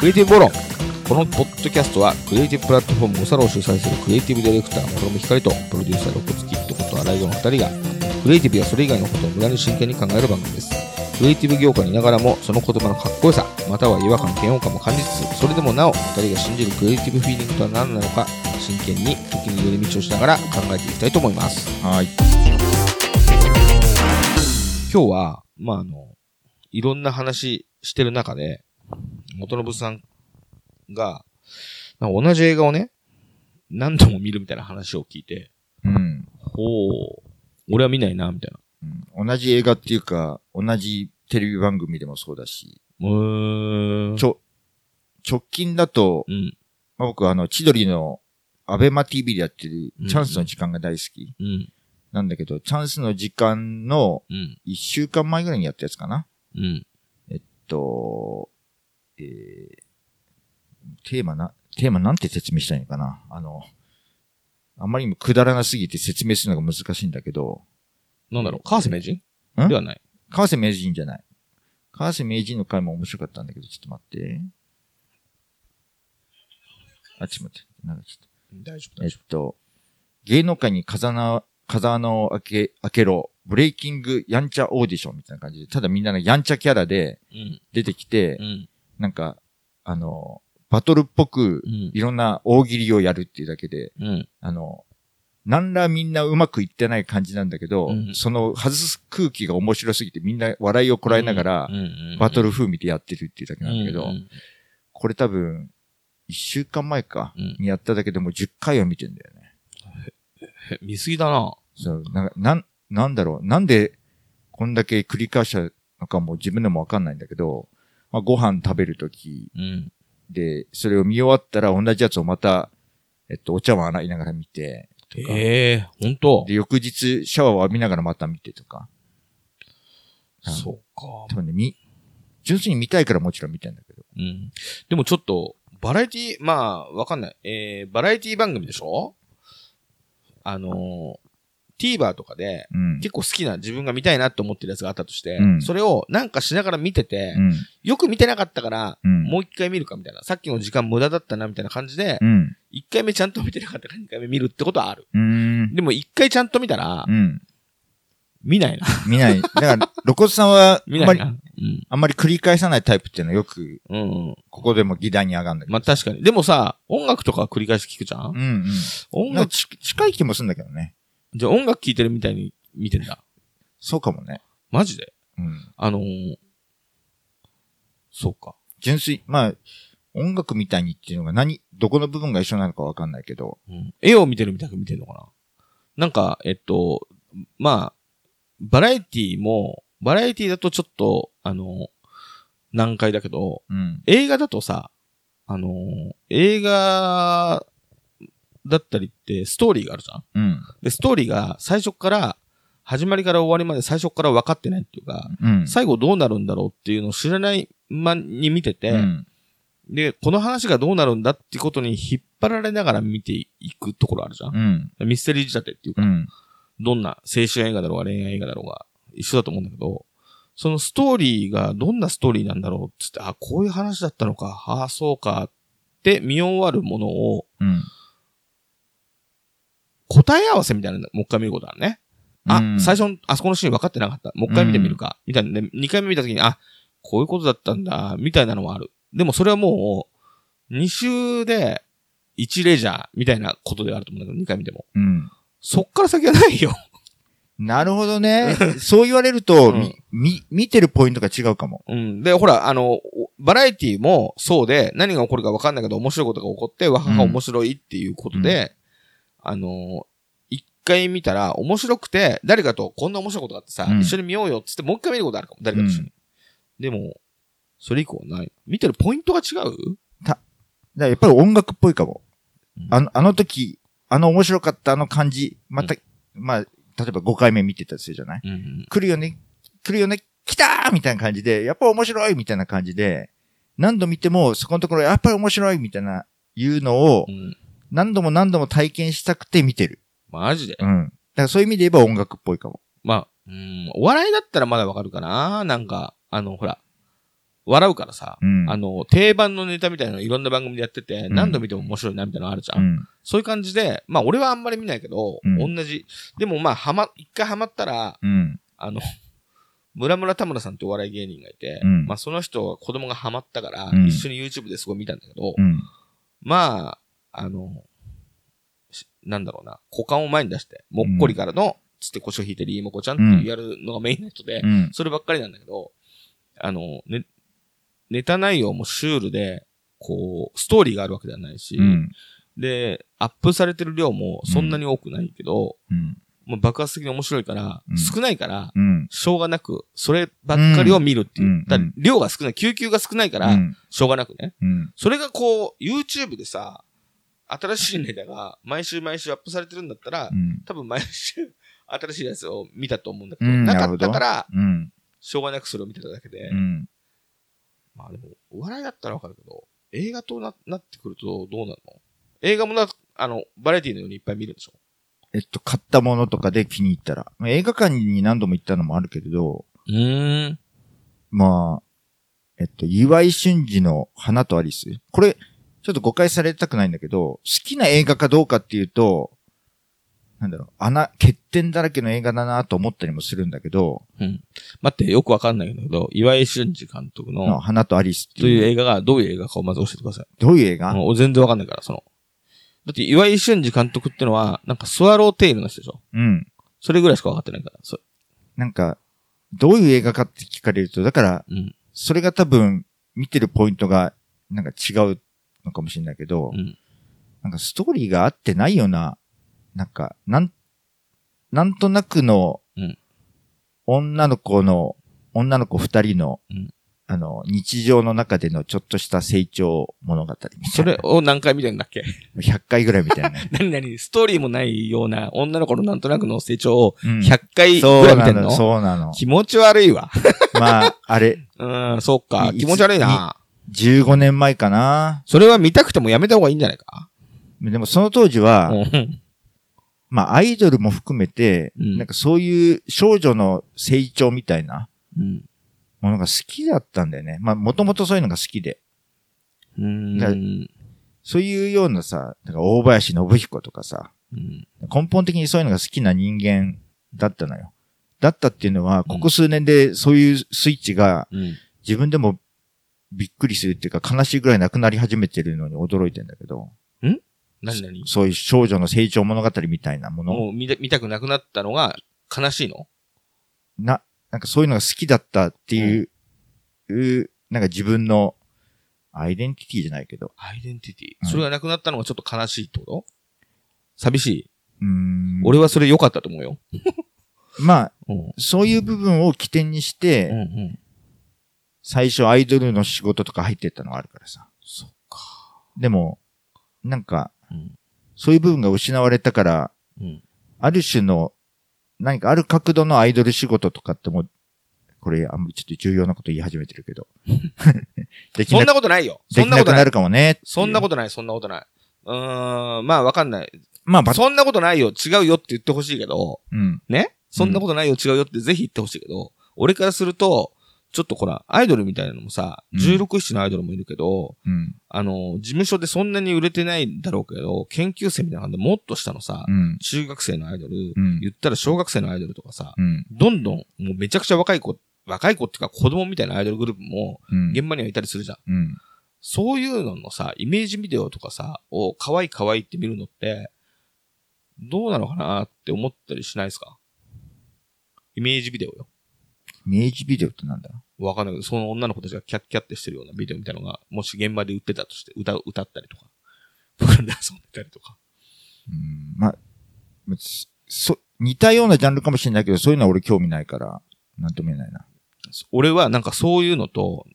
クリエイティブボロン。このポッドキャストは、クリエイティブプラットフォームおさらを主催するクリエイティブディレクター、諸見光と、プロデューサー、ロコツキットこと荒井の二人が、クリエイティブやそれ以外のことを無駄に真剣に考える番組です。クリエイティブ業界にいながらも、その言葉のかっこよさ、または違和感、嫌悪感も感じつつ、それでもなお、二人が信じるクリエイティブフィーリングとは何なのか、真剣に、時に寄り道をしながら考えていきたいと思います。はい。今日は、まあ、あの、いろんな話してる中で、元信さんが、同じ映画をね、何度も見るみたいな話を聞いて、うん。ほう、俺は見ないな、みたいうん同じ映画っていうか、同じテレビ番組でもそうだし、な。うーん。ちょ、直近だと、うん、まあ、僕はあの、千鳥のアベマ TV でやってるうんチャンスの時間が大好きうん、なんだけど、チャンスの時間のうん、一週間前ぐらいにやったやつかな。うん。と、えー、テーマな、テーマなんて説明したいのかな？あの、あんまりにもくだらなすぎて説明するのが難しいんだけど、なんだろう、川瀬名人？んではない。川瀬名人じゃない。川瀬名人の回も面白かったんだけど、ちょっと待って。あ、ちょっと待って。なんかちょっ大丈と、えっと、芸能界に風穴、風穴を開け、開けろ、ブレイキングやんちゃオーディションみたいな感じで、ただみんなのやんちゃキャラでうん、出てきて、うん、なんか、あの、バトルっぽくう、ん、いろんな大喜利をやるっていうだけで、うん、あの、なんらみんなうまくいってない感じなんだけど、うん。その外す空気が面白すぎてみんな笑いをこらえながら、バトル風味でやってるっていうだけなんだけど、うん。うん。これ多分、一週間前か、うん。にやっただけでもう10回は見てんだよね。え見すぎだな。そう、なんか、なん、なんだろう、なんで、こんだけ繰り返したのかも自分でもわかんないんだけど、まあ、ご飯食べるときうん。で、それを見終わったら同じやつをまた、えっと、お茶碗洗いながら見て、とかええー、ほんとで、翌日シャワーを浴びながらまた見てとか。うんそうか。多分ね、み、純粋に見たいからもちろん見てんだけど。うん。でもちょっと、バラエティ、まあ、わかんない。えー、バラエティ番組でしょ？あのー、TVer とかで、うん。結構好きな自分が見たいなって思ってるやつがあったとして、うんそれをなんかしながら見てて、うん。よく見てなかったから、うん。もう一回見るかみたいな。さっきの時間無駄だったなみたいな感じでう、ん。一回目ちゃんと見てなかったから二回目見るってことはある。でも一回ちゃんと見たらう、ん。見ないな。見ない。だから、露骨さんは、あんまり。あんまり繰り返さないタイプっていうのはよく。ここでも議題に上がるんだけど。まあ確かに。でもさ、音楽とかは繰り返し聞くじゃん？うんうん。音楽、近い気もするんだけどね。じゃあ音楽聴いてるみたいに見てんだ。そうかもね。マジで？うん。あのー、そうか。純粋、まあ、音楽みたいにっていうのが何、どこの部分が一緒なのかわかんないけど。うん。絵を見てるみたいに見てるのかな？なんか、えっと、まあ、バラエティも、バラエティだとちょっと、あの、難解だけど、うん。映画だとさ、あのー映画だったりってストーリーがあるじゃん？うん。で、ストーリーが最初から、始まりから終わりまで最初から分かってないっていうか、うん。最後どうなるんだろうっていうのを知らないまに見てて、うん。で、この話がどうなるんだってことに引っ張られながら見ていくところあるじゃん、うん。ミステリー仕立てっていうか、うん。どんな青春映画だろうが恋愛映画だろうが一緒だと思うんだけど、そのストーリーがどんなストーリーなんだろうっつって、あ、こういう話だったのか、ああ、そうかって見終わるものをうん。答え合わせみたいなのもう一回見ることあるね。あ、うん最初のあそこのシーン分かってなかった。もう一回見てみるか。みたいなね。二回目見たときに、あ、こういうことだったんだ、みたいなのもある。でもそれはもう、二週で、一レジャーみたいなことであると思うんだけど、二回見ても。うん。そっから先はないよ。なるほどね。そう言われると、うんみ、み、見てるポイントが違うかも。うん。で、ほら、あの、おバラエティもそうで、何が起こるか分かんないけど、面白いことが起こって、わはは面白いっていうことで、あの、一回見たら面白くて、誰かとこんな面白いことがあってさ、うん一緒に見ようよっつってもう一回見ることあるかも。誰かと一緒に。でも、それ以降はない。見てるポイントが違う？だからやっぱり音楽っぽいかも。うんあの、あの時、あの面白かったあの感じ、また、まあ、例えば5回目見てたりするじゃない？うん。来るよね、来るよね、来たーみたいな感じで、やっぱ面白いみたいな感じで、何度見てもそこのところやっぱり面白いみたいな、いうのをう、ん。何度も何度も体験したくて見てる。マジで？うん。だからそういう意味で言えば音楽っぽいかも。まあ、うん、お笑いだったらまだわかるかななんか、あの、ほら、笑うからさ、うん。あの、定番のネタみたいなのいろんな番組でやってて、ん何度見ても面白いなみたいなのあるじゃ。うんん。そういう感じで、まあ俺はあんまり見ないけど、うん同じ。でもまあ、はま、一回ハマったら、うん。あの、村村田村さんってお笑い芸人がいて、うんまあその人は子供がハマったから、うん一緒に YouTube ですごい見たんだけど、うん。まあ、あの、しなんだろうな、股間を前に出して、もっこりからの、つって腰を引いてリーモコちゃんってやるのがメインの人で、うん。そればっかりなんだけど、あの、ね、ネタ内容もシュールで、こう、ストーリーがあるわけではないし、うん。で、アップされてる量もそんなに多くないけど、うん。もう爆発的に面白いから、うん少ないから、うん。しょうがなく、そればっかりを見るっていう。うんだ量が少ない、救急が少ないから、うん。しょうがなくね。うん。それがこう、YouTube でさ、新しいネタが毎週毎週アップされてるんだったら、うん。多分毎週新しいやつを見たと思うんだけど、うんなかったから、うん。しょうがなくそれを見てただけで、うん。まあでも、お笑いだったらわかるけど、映画とななってくるとどうなるの？映画もな、あの、バラエティのようにいっぱい見るでしょ？えっと、買ったものとかで気に入ったら。まあ映画館に何度も行ったのもあるけれど、うーん。まあ、えっと、岩井俊二の花とアリス。これ、ちょっと誤解されたくないんだけど、好きな映画かどうかっていうと、なんだろう、穴、欠点だらけの映画だなと思ったりもするんだけど、うん。待って、よくわかんないんだけど、岩井俊二監督のの、花とアリスってといういう。映画がどういう映画かをまず教えてください。どういう映画？もう全然わかんないから、その。だって、岩井俊二監督ってのは、なんかスワローテイルの人でしょ？うん。それぐらいしかわかってないから。そなんか、どういう映画かって聞かれると、だから、うん。それが多分、見てるポイントが、なんか違うのかもしれないけど、うん。なんかストーリーが合ってないような、なんか、なん、なんとなくのうん、女の子の、女の子二人の、うんあの、日常の中でのちょっとした成長物語みたいな。それを何回見てんだっけ？100回ぐらいみたいなね。何何？ストーリーもないような女の子のなんとなくの成長をうん100回ぐそうなの、らい見てんの、そうなの。気持ち悪いわ。まあ、あれ、うん、そうか。い気持ち悪いな。15年前かな。それは見たくてもやめた方がいいんじゃないか？でもその当時は、うん。まあ、アイドルも含めて、うんなんかそういう少女の成長みたいなうん。ものが好きだったんだよね。まあ、もともとそういうのが好きで。うーだん。そういうようなさ、なんか大林信彦とかさ、うん根本的にそういうのが好きな人間だったのよ。だったっていうのは、ここ数年でそういうスイッチがうん。自分でもびっくりするっていうか悲しいぐらいなくなり始めてるのに驚いてんだけど、何何？そういう少女の成長物語みたいなものもう見た見たくなくなったのが悲しいの？な、なんかそういうのが好きだったっていう、うなんか自分のアイデンティティじゃないけど、アイデンティティ？はいそれがなくなったのがちょっと悲しいってこと？寂しい？うーん。俺はそれ良かったと思うよ。まあ、うん。そういう部分を起点にして、うんうん。最初アイドルの仕事とか入ってったのがあるからさ。そっか。でも、なんか、うん。そういう部分が失われたから、うん。ある種の、何かある角度のアイドル仕事とかってもう、これあんまりちょっと重要なこと言い始めてるけど。そなんなことないよ。でそんなことな。るかもね。そんなこととない、そんなことない。うーん、まあわかんない。まあ、ばそんなことないよ、違うよって言ってほしいけど、うん。ね？そんなことないよ、違うよってぜひ言ってほしいけど、俺からすると、ちょっとほら、アイドルみたいなのもさ、うん16、7のアイドルもいるけど、うん。あの、事務所でそんなに売れてないんだろうけど、研究生みたいな感じでもっと下のさ、うん。中学生のアイドル、うん言ったら小学生のアイドルとかさ、うん。どんどん、もうめちゃくちゃ若い子、若い子っていうか子供みたいなアイドルグループも、うん。現場にはいたりするじゃん。うん。そういうののさ、イメージビデオとかさ、を可愛い可愛いって見るのって、どうなのかなって思ったりしないですか？イメージビデオよ。明治ビデオってなんだ？わかんないけど、その女の子たちがキャッキャってしてるようなビデオみたいなのが、もし現場で売ってたとして、歌う、歌ったりとか、僕らで遊んでたりとか。うん。まあ、まそ、似たようなジャンルかもしれないけど、そういうのは俺興味ないから、なんとも言えないな。俺はなんかそういうのと、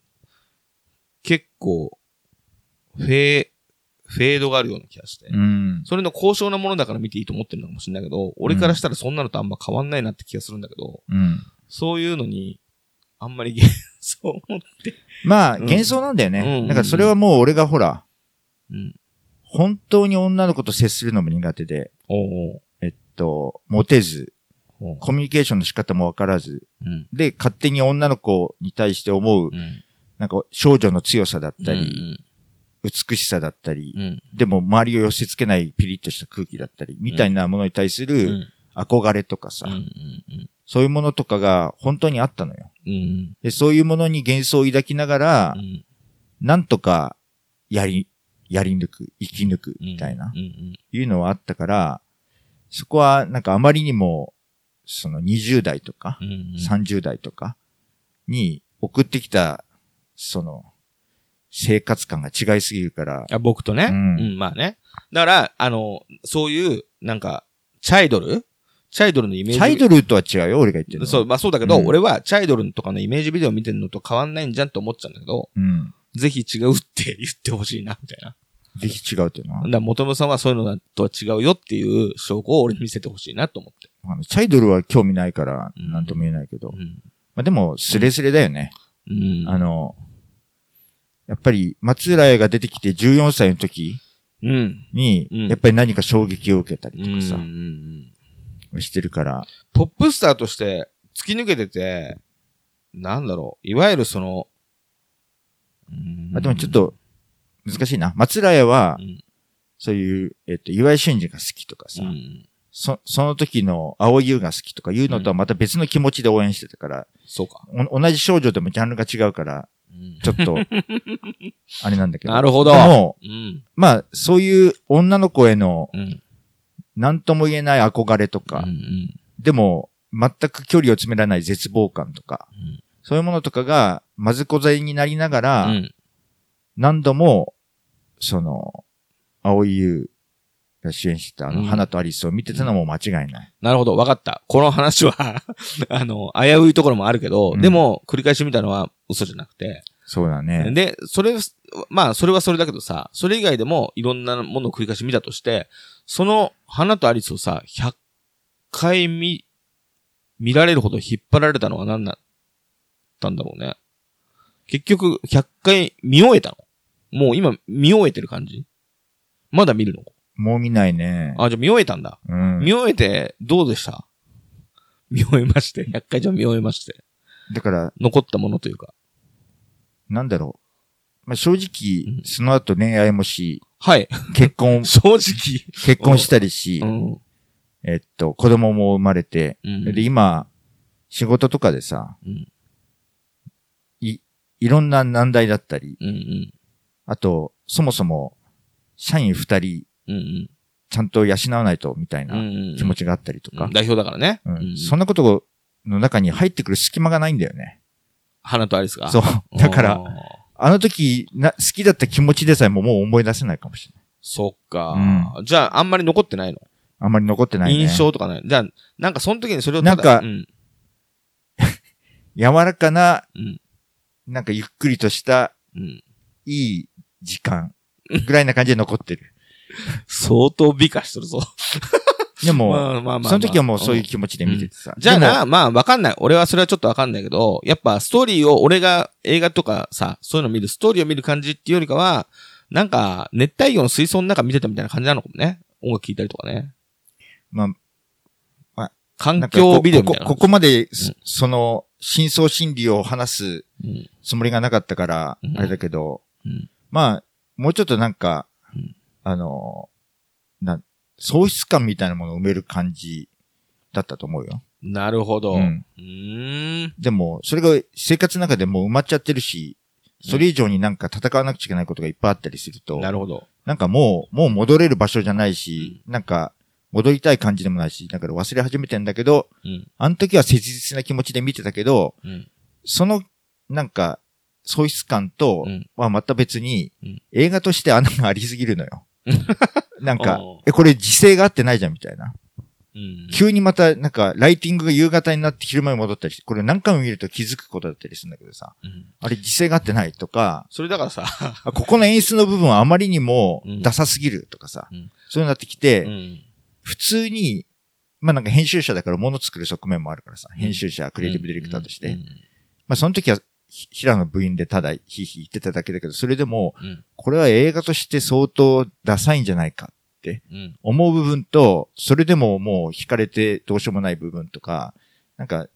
結構、フェー、フェードがあるような気がして。うん。それの高尚なものだから見ていいと思ってるのかもしれないけど、俺からしたらそんなのとあんま変わんないなって気がするんだけど、うん。そういうのに、あんまり幻想を持って、まあ、うん幻想なんだよね。うんだからそれはもう俺がほら、うん。本当に女の子と接するのも苦手で、えっと、モテず、コミュニケーションの仕方もわからず、うん。で、勝手に女の子に対して思ううん。なんか少女の強さだったうんり、美しさだったりう、ん。でも周りを寄せ付けないピリッとした空気だったり、みたいなものに対すうん。る憧れとかさうん。う、ん。そういうものとかが本当にあったのよ。うん。で、そういうものに幻想を抱きながらう、ん。なんとかやり、やり抜く、生き抜く、みたいなう、ん。いうのはあったから、そこはなんかあまりにも、その20代とかう、ん。30代とかに送ってきた、その、生活感が違いすぎるから、あ僕とね。ううんん。まあね。だから、あの、そういう、なんか、チャイドルチャイドルのイメージ。チャイドルとは違うよ、俺が言ってるのは。そう、まあそうだけど、うん俺はチャイドルとかのイメージビデオ見てるのと変わんないんじゃんと思っちゃうんだけど、うん。ぜひ違うって言ってほしいな、みたいな。ぜひ違うっていうのは？だ。元ムさんはそういうのとは違うよっていう証拠を俺に見せてほしいなと思って。あのチャイドルは興味ないから、うんなんとも言えないけど。うん。まあでも、スレスレだよね。うん。あの、やっぱり、松浦屋が出てきて14歳の時うん。に、うんやっぱり何か衝撃を受けたりうん。とかさうんう、んしてるから、トップスターとして突き抜けてて、なんだろう、いわゆるその、あでもちょっ、と、難しいな。松浦屋はう、んそういう、えっと、岩井俊二が好きとかさ、うん。そ、その時の青井優が好きとかいうのとはまた別の気持ちで応援してたから、そうか。お同じ少女でもジャンルが違うから、うんちょっと、あれなんだけど。なるほど。でも、うん。まあ、そういう女の子へのうん。何とも言えない憧れとか、うんうん。でも、全く距離を詰められない絶望感とか、うん。そういうものとかが、まずこざいになりながら、うん。何度も、その、青井優が主演してたあの、うん。花とアリスを見てたのも間違いない。なるほど、わかった。この話は あの、危ういところもあるけど、うん。でも、繰り返し見たのは嘘じゃなくて、そうだね。で、それ、まあ、それはそれだけどさ、それ以外でもいろんなものを繰り返し見たとして、その花とアリスをさ、100回見、見られるほど引っ張られたのは何だったんだろうね。結局、100回見終えたの？もう今見終えてる感じ？まだ見るの？もう見ないね。あ、じゃあ見終えたんだ。うん。見終えてどうでした？見終えまして。100回以上見終えまして。だから、残ったものというか。なんだろう。まあ、正直う、んその後恋愛もし、はい。結婚、正直。結婚したりしう、ん。えっと、子供も生まれて、うんで、今、仕事とかでさ、うん。い、いろんな難題だったり、うんうん。あと、そもそも、社員二人、うんうん。ちゃんと養わないと、みたいなうん気持ちがあったりとかうん、代表だからね。うんうんそんなことの中に入ってくる隙間がないんだよね。花とアリスが。そう。だから、あの時な、好きだった気持ちでさえももう思い出せないかもしれない。そっか、じゃあ、あんまり残ってないの？あんまり残ってないね。印象とかない？じゃあ、なんかその時にそれをただなんかうん。柔らかな、うん。なんかゆっくりとした、うん。いい時間、ぐらいな感じで残ってる。相当美化しとるぞ。でも、まあまあまあまあその時はもうそういう気持ちで見ててさ。でもじゃあな、まあわかんない。俺はそれはちょっとわかんないけど、やっぱストーリーを、俺が映画とかさ、そういうの見る、ストーリーを見る感じっていうよりかは、なんか、熱帯魚の水槽の中見てたみたいな感じなのかもね。音楽聴いたりとかね。まあ、環なんかこ境ビデオみたいなここここまで、そその、真相心理を話すうん。つもりがなかったからう、んあれだけど、うん。まあ、もうちょっとなんかうん、あの、な、喪失感みたいなものを埋める感じだったと思うよ。なるほど。ううん。でも、それが生活の中でもう埋まっちゃってるし、それ以上になんか戦わなくちゃいけないことがいっぱいあったりすると、なるほど。なんかもう、もう戻れる場所じゃないし、なんか、戻りたい感じでもないし、だから忘れ始めてんだけど、うん。あの時は切実な気持ちで見てたけど、うん。その、なんか、喪失感とうんはまた別に、うん映画として穴がありすぎるのよ。なんかえ、これ時勢が合ってないじゃんみたいな。うん。急にまた、なんか、ライティングが夕方になって昼間に戻ったりして、これ何回も見ると気づくことだったりするんだけどさ、うん。あれ時勢が合ってないとか、それだからさ、あここの演出の部分はあまりにもうん。ダサすぎるとかさ、うん。そういうのになってきて、うん。普通に、まあなんか編集者だから物作る側面もあるからさ、編集者、クリエイティブディレクターとして、うん。まあその時は、ひ平野部員でただヒーヒー言ってただけだけど、それでも、うん。これは映画として相当ダサいんじゃないかうん。思う部分と、それでももう惹かれてどうしようもない部分とか、なんか、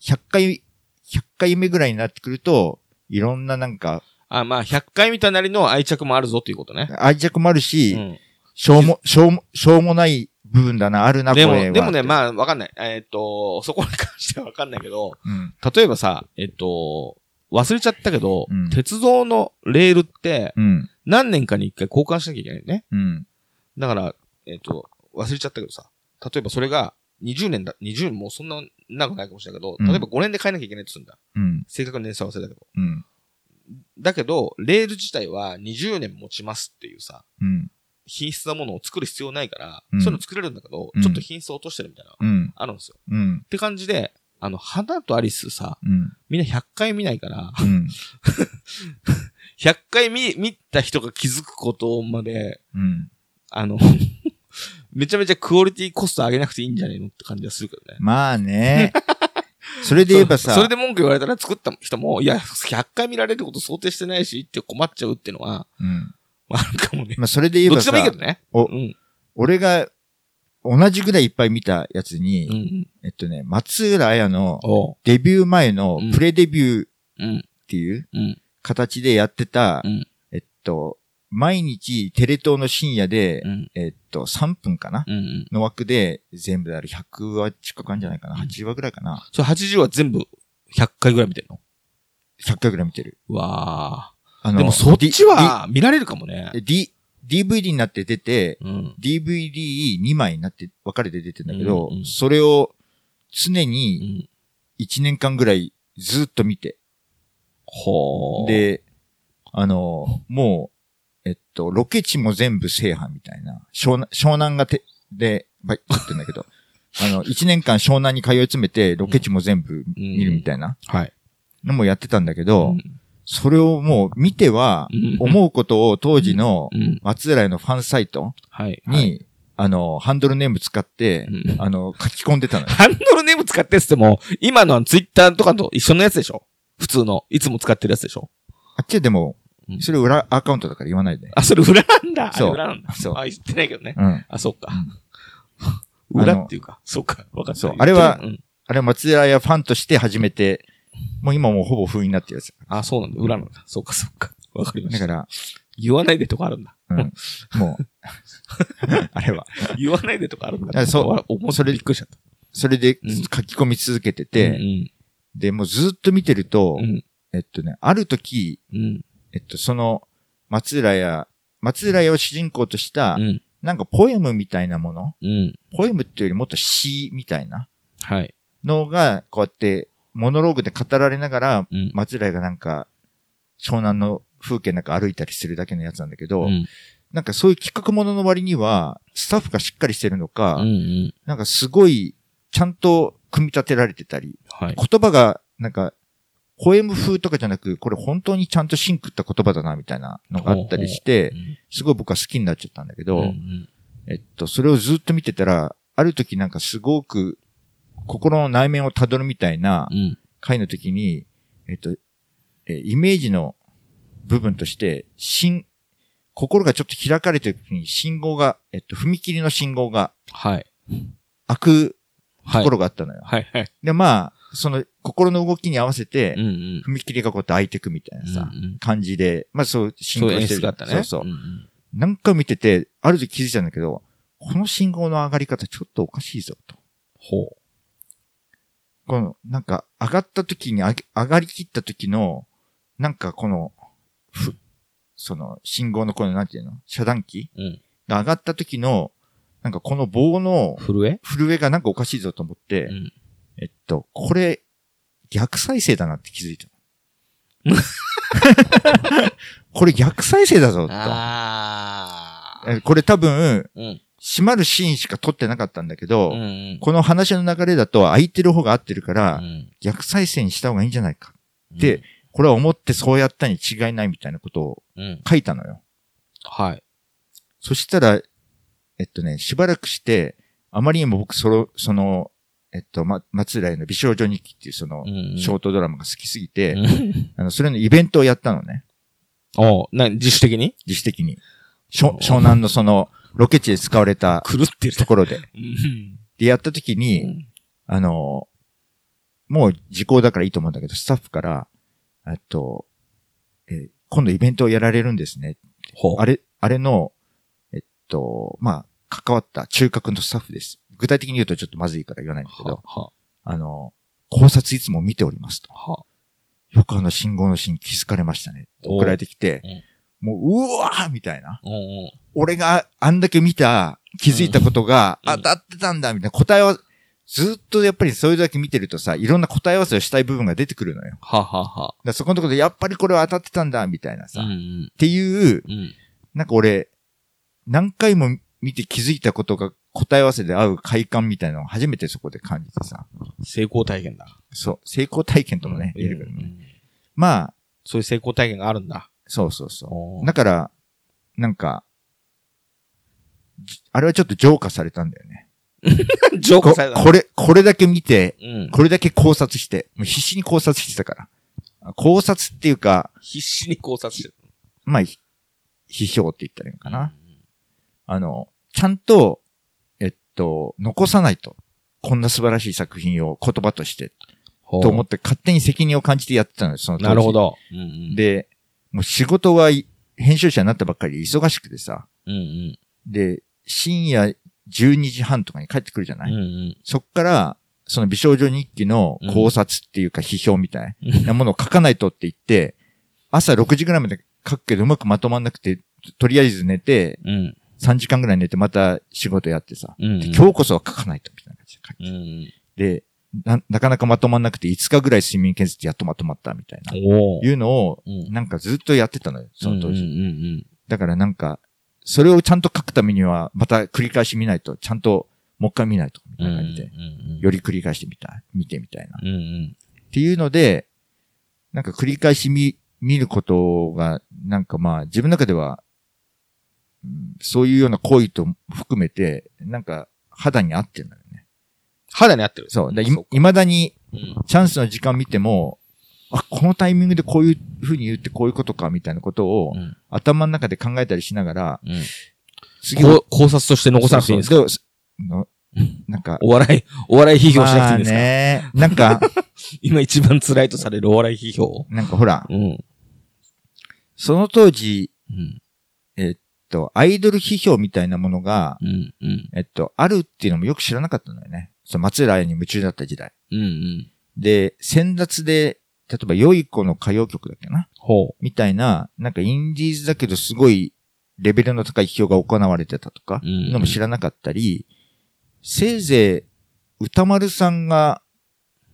100回、100回目ぐらいになってくると、いろんななんか、あ、まあ、100回見たなりの愛着もあるぞっていうことね。愛着もあるし、うん。しょうも、しょうも、しょうもない部分だな、あるな、こでも。でもね、あ、まあ、わかんない。えっ、と、そこに関してはわかんないけど、うん。例えばさ、えっ、と、忘れちゃったけど、うん鉄道のレールって、うん。何年かに一回交換しなきゃいけないね。うん。だから、えっ、と、忘れちゃったけどさ、例えばそれが20年だ、20年もうそんな長くないかもしれないけど、うん例えば5年で変えなきゃいけないとするんだ。うん。正確な年数は忘れたけど。うん。だけど、レール自体は20年持ちますっていうさ、うん。品質なものを作る必要ないから、うんそういうの作れるんだけど、うんちょっと品質を落としてるみたいな、うん。あるんですよ。うん。って感じで、あの、花とアリスさ、うん。みんな100回見ないから、うん。100回見、見た人が気づくことまで、うん。あの、めちゃめちゃクオリティコスト上げなくていいんじゃないのって感じがするけどね。まあね。それで言えばさ、そそれで文句言われたら作った人も、いや、100回見られること想定してないしって困っちゃうっていうのは、うん。まああるかもね。まあそれで言えばさどっちでもいいけ、どね。おうん。俺が同じぐらいいっぱい見たやつに、うんうん。えっとね、松浦綾の。デビュー前のうんプレデビューっうん。ていううん。形でやってた、うん。えっと、毎日テレ東の深夜で、うん。えっと、3分かな？うん。うん。の枠で全部である100話近くあるんじゃないかな ?80 話ぐらいかな？それ80は全部100回ぐらい見てんの ?100 回ぐらい見てる。うわあーでもそっちは見られるかもね。D、DVD になって出て、うん。DVD2 枚になって分かれて出てんだけど、うんうんそれを常うにん。1年間ぐらいずっと見て、ほー。、で、あの、もう、えっと、ロケ地も全部制覇みたいな、湘南、湘南がて、で、ばい、言ってんだけど、あの、1年間湘南に通い詰めて、ロケ地も全部見るみたいなはい。のもやってたんだけど、うんそれをもう見ては、うん思うことを当時のうん。松浦屋のファンサイトはい。に、はいあの、ハンドルネーム使って、うんあの、書き込んでたのよ。ハンドルネーム使ってっても、今のツイッターとかと一緒のやつでしょ？普通の、いつも使ってるやつでしょ？あっちでもう、んそれ裏アカウントだから言わないで。あ、それ裏なんだ。そう裏なんだ。そうあ、言ってないけどね。うん。あ、そっか。うん裏っていうか、そうか。わかった。そうあれはうんあれは松浦屋ファンとして始めて、もう今もうほぼ封印になってるやつ。あ、そうなんだ。裏なんだ。そうか、そうか。わかりました。だから、言わないでとかあるんだ。うん。もう、あれは。言わないでとかあるんだ。あそうわ思ってびっくりしちゃった。それでうん書き込み続けてて、うんで、もうずっと見てると、うん。えっとね、ある時、うん。えっと、その、松浦屋、松浦屋を主人公としたう、ん。なんかポエムみたいなもの？うん。ポエムっていうよりもっと詩みたいな？はい。のが、こうやって、モノローグで語られながら、うん。松浦屋がなんか、湘南の風景なんか歩いたりするだけのやつなんだけど、うん。なんかそういう企画ものの割には、スタッフがしっかりしてるのか、うん。なんかすごい、ちゃんと組み立てられてたり、はい。言葉が、なんか、ポエム風とかじゃなく、これ本当にちゃんとシンクった言葉だな、みたいなのがあったりして、すごい僕は好きになっちゃったんだけど、うん。えっと、それをずっと見てたら、ある時なんかすごく、心の内面を辿るみたいなうん。回の時に、えっと、えイメージの部分として、心、心がちょっと開かれてる時に信号が、えっと、踏切の信号がはい。開くはい。ところがあったのよ。はい。はい。で、まあ、その心の動きに合わせてうん、うん。踏切がこうやって開いていくみたいなさ、うんうん感じで、まあそう、進そういう演行してる。出があったね。そうそう。んん何回も見てて、ある時気づいたんだけど、この信号の上がり方ちょっとおかしいぞ、と。ほこの、なんか、上がった時に上がりきった時の、なんかこの、ふ、その、信号のこの、なんていうの？遮断機う。うん。が上がった時の、なんかこの棒の震え？震えがなんかおかしいぞと思って、うん。えっと、これ、逆再生だなって気づいた。これ逆再生だぞ、と。これ多分、うん。閉まるシーンしか撮ってなかったんだけど、うんうん。この話の流れだと空いてる方が合ってるから、うん逆再生にした方がいいんじゃないか。で、これは思ってそうやったに違いないみたいなことをうん。書いたのよ。はい。そしたら、えっとね、しばらくして、あまりにも僕、その、その、えっと、ま、松浦屋の美少女日記っていうそのう、んうんショートドラマが好きすぎて、うん あの、それのイベントをやったのね。おうな、自主的に？自主的に。湘南のその、ロケ地で使われた狂ってるところで。うんで、やった時に、うんあの、もう時効だからいいと思うんだけど、スタッフから、えっと、えー今度イベントをやられるんですね。あれ、あれの、えっと、まあ、関わった中核のスタッフです。具体的に言うとちょっとまずいから言わないんだけど、は、あの、考察いつも見ておりますと。は、よくあの信号のシーン気づかれましたね。お送られてきて、もう、うわーみたいな。俺があんだけ見た、気づいたことがうん当たってたんだ、みたいな答えは、ずっとやっぱりそれだけ見てるとさ、いろんな答え合わせをしたい部分が出てくるのよ。ははは。らそこのところでやっぱりこれは当たってたんだ、みたいなさ。っうんうん。ていう、うん。なんか俺、何回も見て気づいたことが答え合わせで合う快感みたいなのを初めてそこで感じてさ。成功体験だ。そう。成功体験ともね、うん言えるけどね。うんまあ、そういう成功体験があるんだ。そうそうそおう。だから、なんか、じあれはちょっと浄化されたんだよね。こ 浄化された。これ、これだけ見て、うん。これだけ考察して、もう必死に考察してたから。あ考察っていうか、必死に考察してる。まあ、ひ批評って言ったらいいのかな。あの、ちゃんと、えっと、残さないと。こんな素晴らしい作品を言葉として、と思って勝手に責任を感じてやってたのよ、その当時なるほ。ど。うんうん。で、もう仕事はい編集者になったばっかりで忙しくてさ、うんうん。で、深夜12時半とかに帰ってくるじゃない、うんうん。そっから、その美少女日記の考察っていうか批評みたいなものを書かないとって言って、朝6時ぐらいまで書くけどうまくまとまんなくて、とりあえず寝て、うん。3時間ぐらい寝てまた仕事やってさ、うん。で今日こそは書かないと、みたいな感じで書いてうんうん。でな、なかなかまとまんなくて5日ぐらい睡眠検査でやっとまとまったみたいな、いうのを、うんなんかずっとやってたのよ、その当時。うんうんだからなんか、それをちゃんと書くためには、また繰り返し見ないと、ちゃんともう一回見ないと、みうんうん。たいな感じで、うんうん。より繰り返してみたい、見てみたいな。っうんうん。ていうので、なんか繰り返し見、見ることが、なんかまあ自分の中では、うんそういうような行為と含めて、なんか肌に合ってるんだよね。肌に合ってる。そう。でいそうか未だにうん。チャンスの時間見ても、あ、このタイミングでこういう風に言ってこういうことかみたいなことを、うん頭の中で考えたりしながら、うん。次考察として残さなくていいんですか？なんか、お笑い、お笑い批評しなくていいんですか、まあね、なんか、今一番辛いとされるお笑い批評なんかほら、うん。その当時、うん。えっと、アイドル批評みたいなものが、うん。うん。えっと、あるっていうのもよく知らなかったのよね。その松浦綾に夢中だった時代。うん。うん。で、先達で、例えば、良い子の歌謡曲だっけな？ほみたいな、なんかインディーズだけどすごいレベルの高い批評が行われてたとか、うんのも知らなかったり、せいぜい歌丸さんが、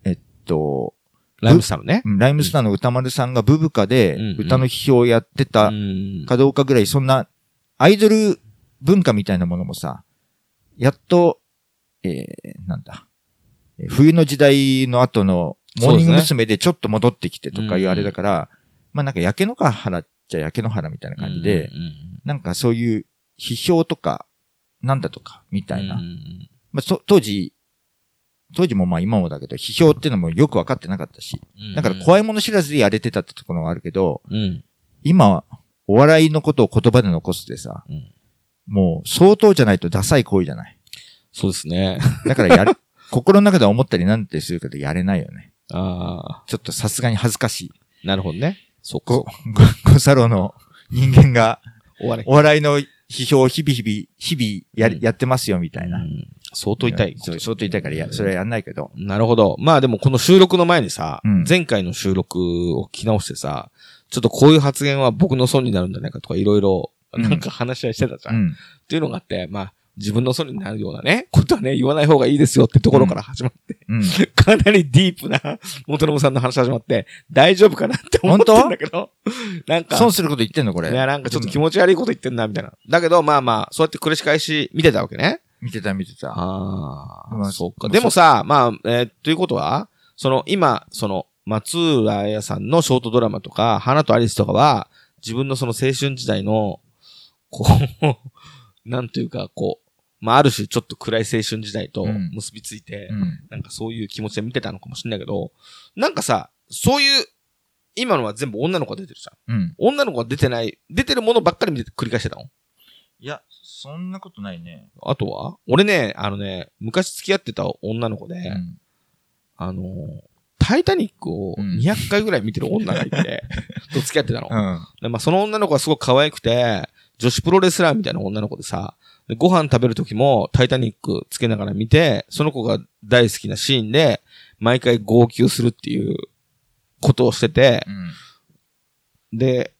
えっと、う。ライムスターのね。うんライムスターの歌丸さんがブブカで歌の批評をやってたうん。かどうかぐらい、そんなアイドル文化みたいなものもさ、やっと、えー、なんだ、えー冬の時代の後のモーニング娘。でちょっと戻ってきてとかいうあれだから、まあなんか焼け野原っちゃ焼け野原みたいな感じで、うんうんなんかそういう批評とか、なんだとか、みたいな。うんうんまあそ当時、当時もまあ今もだけど、批評っていうのもよくわかってなかったし、うんだから怖いもの知らずでやれてたってところがあるけど、うん。今、お笑いのことを言葉で残すってさ、うんもう相当じゃないとダサい行為じゃない。そうですね。だからやる、心の中で思ったりなんてするけどやれないよね。ああ、ちょっとさすがに恥ずかしい。なるほどね。そっか。ご、ご、ごサロの人間が。お笑いの批評を日々日々、日々やり、うんやってますよみたいな。うん相当痛い。そう、相当痛いからや、それはやんないけど。なるほど。まあでもこの収録の前にさ、うん前回の収録を聞き直してさ、ちょっとこういう発言は僕の損になるんじゃないかとかいろいろ、うんなんか話し合いしてたじゃん。っうん。ていうのがあって、まあ、自分の損になるようなね、ことはね、言わない方がいいですよってところから始まって、うん。かなりディープな元信さんの話始まって、大丈夫かなって思ってんだけど、なんか、損すること言ってんのこれ。いや、なんかちょっと気持ち悪いこと言ってんな、みたいな。だけど、まあまあ、そうやって繰り返し見てたわけね。見てた見てた。ああ、まあそっか。まあでもさ、まあ、えーということは、その、今、その、松浦彩さんのショートドラマとか、花とアリスとかは、自分のその青春時代の、こう、なんというか、こう、まあ、ある種ちょっと暗い青春時代とうん結びついて、うん。なんかそういう気持ちで見てたのかもしれないけど、なんかさ、そういう、今のは全部女の子が出てるじゃん。うん。女の子が出てない、出てるものばっかり見て繰り返してたの？いや、そんなことないね。あとは？俺ね、あのね、昔付き合ってた女の子で、うん。あの、タイタニックをうん200回ぐらい見てる女がいて、と付き合ってたの。うん。でまあ、その女の子がすごく可愛くて、女子プロレスラーみたいな女の子でさ、でご飯食べる時もタイタニックつけながら見て、その子が大好きなシーンで、毎回号泣するっていうことをしてて、で、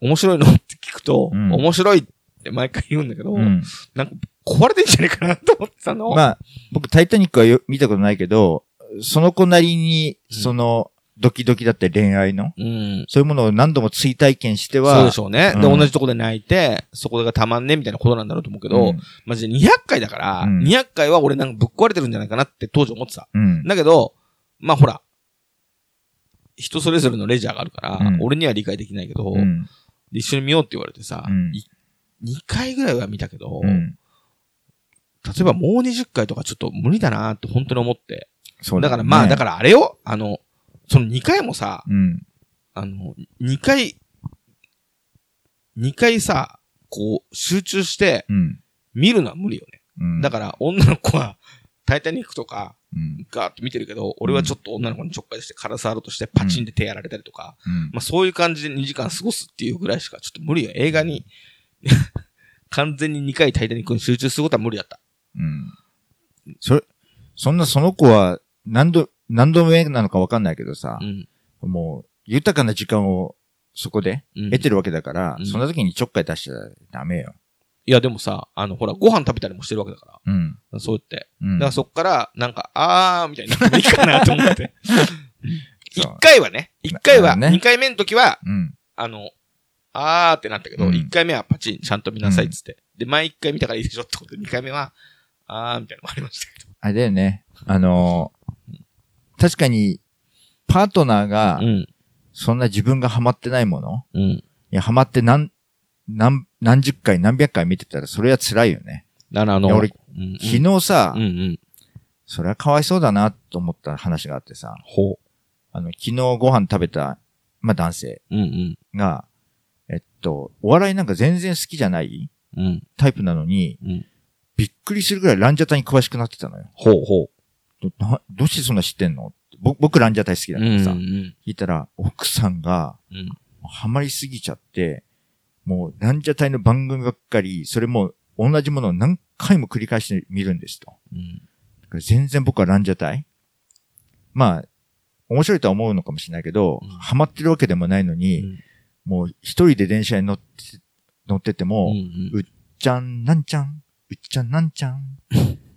面白いのって聞くと、うん面白いって毎回言うんだけど、うん。なんか壊れてんじゃねえかなと思ってたの。まあ、僕、タイタニックはよ見たことないけど、その子なりに、うんその、ドキドキだったり恋愛の、うん。そういうものを何度も追体験しては、そうでしょうね。で、うん同じとこで泣いて、そこがたまんねみたいなことなんだろうと思うけど、うんマジで200回だから、うん200回は俺なんかぶっ壊れてるんじゃないかなって当時思ってた。うん。だけど、まあほら、人それぞれのレジャーがあるから、うん俺には理解できないけど、うん。一緒に見ようって言われてさ、うんい2回ぐらいは見たけど、うん。例えばもう20回とかちょっと無理だなって本当に思って。そうだからまあ、だら、からあれよ、あの、その2回もさ、うん。あの、2回、2回さ、こう、集中してうん。見るのは無理よね。うん。だから女の子は、タイタニックとか、うん。ガーッと見てるけど、俺はちょっと女の子にちょっかいして体触ろうとしてパチンで手やられたりとか、うん。まあそういう感じで2時間過ごすっていうぐらいしかちょっと無理よ。映画に、完全に2回タイタニックに集中することは無理だった。うん。それ、そんなその子は何度、何度目なのかわかんないけどさう、ん。もう、豊かな時間をそこでうん得てるわけだから、うんそんな時にちょっかい出しちゃダメよ。いやでもさ、あの、ほら、ご飯食べたりもしてるわけだかうん。ら。そうやって。うん。だからそっから、なんか、あーみたいになってもいいかなと思って。一回はね、一回は、二回目の時は、うん。あの、あーってなったけど、うん一、回目はパチン、ちゃんと見なさいっつって。で、前一回見たからいいでしょってことで、二回目は、あーみたいなのもありましたけど。あれだよね。あのー確かに、パートナーが、うん。そんな自分がハマってないもの？うん。いや、ハマって何、何、何十回、何百回見てたら、それは辛いよね。だからあの、いや俺うん、昨日さ、うんうん。それはかわいそうだなと思った話があってさ、ほあの、昨日ご飯食べた、まあ、男性う。うんが、えっと、お笑いなんか全然好きじゃないうん。うん。タイプなのに、うん。びっくりするぐらいランジャタイに詳しくなってたのよ。ほうほどなどうしてそんな知ってんの？ってぼ僕ランジャタイ好きう。うんうんだからさ、聞いたら、奥さんが、うん。ハマりすぎちゃって、もう、ランジャタイの番組ばっかり、それも同じものを何回も繰り返して見るんですと。うん。だから全然僕はランジャタイまあ、面白いとは思うのかもしれないけど、うんハマってるわけでもないのに、うんもう一人で電車に乗って、乗ってても、うんうっちゃんなんちゃん、うっちゃんなんちゃん、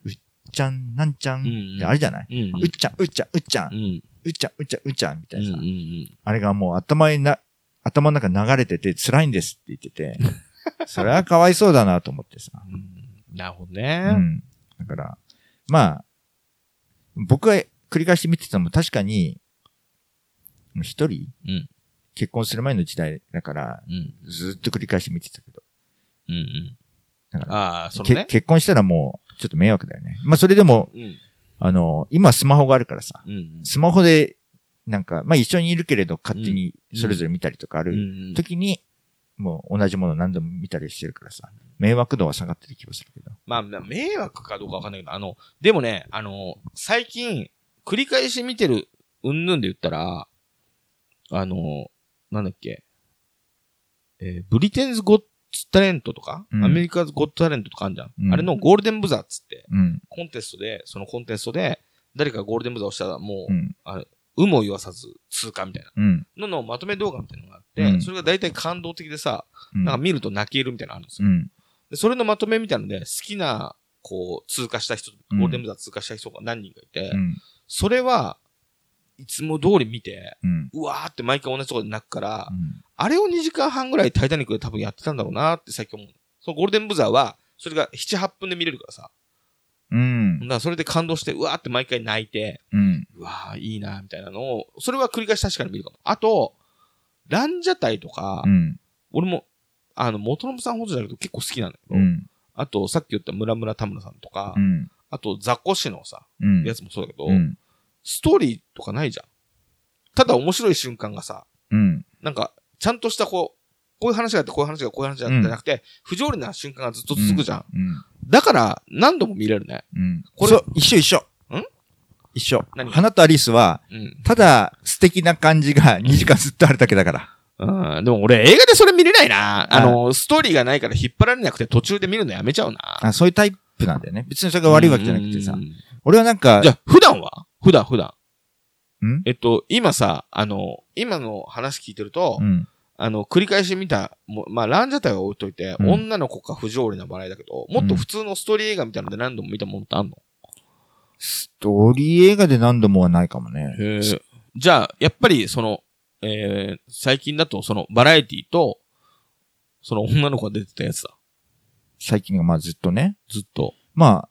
ちゃんなんちゃん、うんってあれじゃない、うん。うっちゃん、うっちゃん、うっちゃんう、ん。うっちゃん、うっちゃん、うっちゃん、みたうん。いなさ、うん。あれがもう頭にな、頭の中流れてて辛いんですって言ってて、それはかわいそうだなと思ってさ。うん。なるほどうね。ん。だから、まあ、僕が繰り返して見てたのも確かに、一人うん。結婚する前の時代だから、うん。ずっと繰り返して見てたけど。うん。うん。だから、ああ、そのけね。結婚したらもう、ちょっと迷惑だよね。まあそれでも、うん。あの、今スマホがあるからさ、うん。スマホで、なんか、まあ一緒にいるけれど勝手にそれぞれ見たりとかあうるん。時に、もう同じものを何度も見たりしてるからさ、迷惑度は下がってる気がするけど。まあ、迷惑かどうかわかんないけど、あの、でもね、あの、最近、繰り返し見てる、うんぬんで言ったら、あの、なんだっけ、えーブリテンズ・ゴッツ・タレントとか、うんアメリカズ・ゴッツ・タレントとかあるじゃん。うんあれのゴールデンブザーっつって、うん。コンテストで、そのコンテストで、誰かがゴールデンブザーをしたらもう、うん。有無を言わさず通過みたいなうん。ののまとめ動画みたいなのがあって、うんそれが大体感動的でさ、うん。なんか見ると泣けるみたいなのあるんですよ。うん。で、それのまとめみたいなので、好きな、こう、通過した人、うんゴールデンブザー通過した人が何人かいて、うん。それは、いつも通り見て、うん。うわーって毎回同じところで泣くから、うんあれを2時間半ぐらいタイタニックで多分やってたんだろうなって最近思う。そのゴールデンブザーは、それが7、8分で見れるからさ。うんだ。からそれで感動して、うわーって毎回泣いて、うん。うわーいいなみたいなのを、それは繰り返し確かに見るかも。あと、ランジャタイとか、うん。俺も、あの、元信さんほどじゃなくて結構好きなんだけど、うん。あと、さっき言った村村田村さんとか、うん。あと、ザコシのさ、うん。やつもそうだけど、うん。ストーリーとかないじゃん。ただ面白い瞬間がさ、うん。なんか、ちゃんとしたこう、こういう話があって、こういう話がこういう話があってじゃなくて、不条理な瞬間がずっと続くじゃん。うん。だから、何度も見れるね。うん。これ一緒一緒。ん？一緒。何花とアリスは、うん。ただ素敵な感じが2時間ずっとあるだけだから。うん。でも俺映画でそれ見れないな。あの、ストーリーがないから引っ張られなくて途中で見るのやめちゃうな。あそういうタイプなんだよね。別にそれが悪いわけじゃなくてさう。ん俺はなんかじゃ、あ、普段は？普段、普段。ん？えっと、今さ、あの、今の話聞いてると、うん。あの、繰り返し見た、もうまあ、ランジャタイは置いといて、うん女の子か不条理な笑いだけど、もっと普通のストーリー映画みたいなので何度も見たものってあんの？ストーリー映画で何度もはないかもね。じゃあ、やっぱり、その、えー、最近だと、その、バラエティと、その女の子が出てたやつだ。最近がまあずっとね。ずっと。まあ、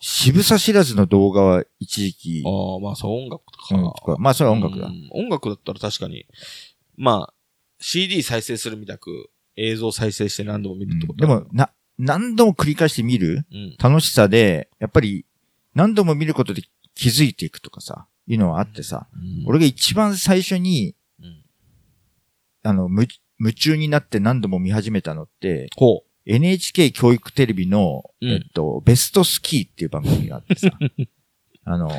渋さ知らずの動画は一時期、ああ、まあ、そう音楽か。うんとかまあそれは音楽だう。ん音楽だったら確かに、まあ、CD 再生するみたく、映像再生して何度も見るってこと？でも、な、何度も繰り返して見る？うん。楽しさで、やっぱり何度も見ることで気づいていくとかさ、いうのはあってさ、うん。俺が一番最初に、うん。あの、む夢中になって何度も見始めたのって、ほ NHK 教育テレビの、うん。えっと、ベストスキーっていう番組があってさ、あの、う。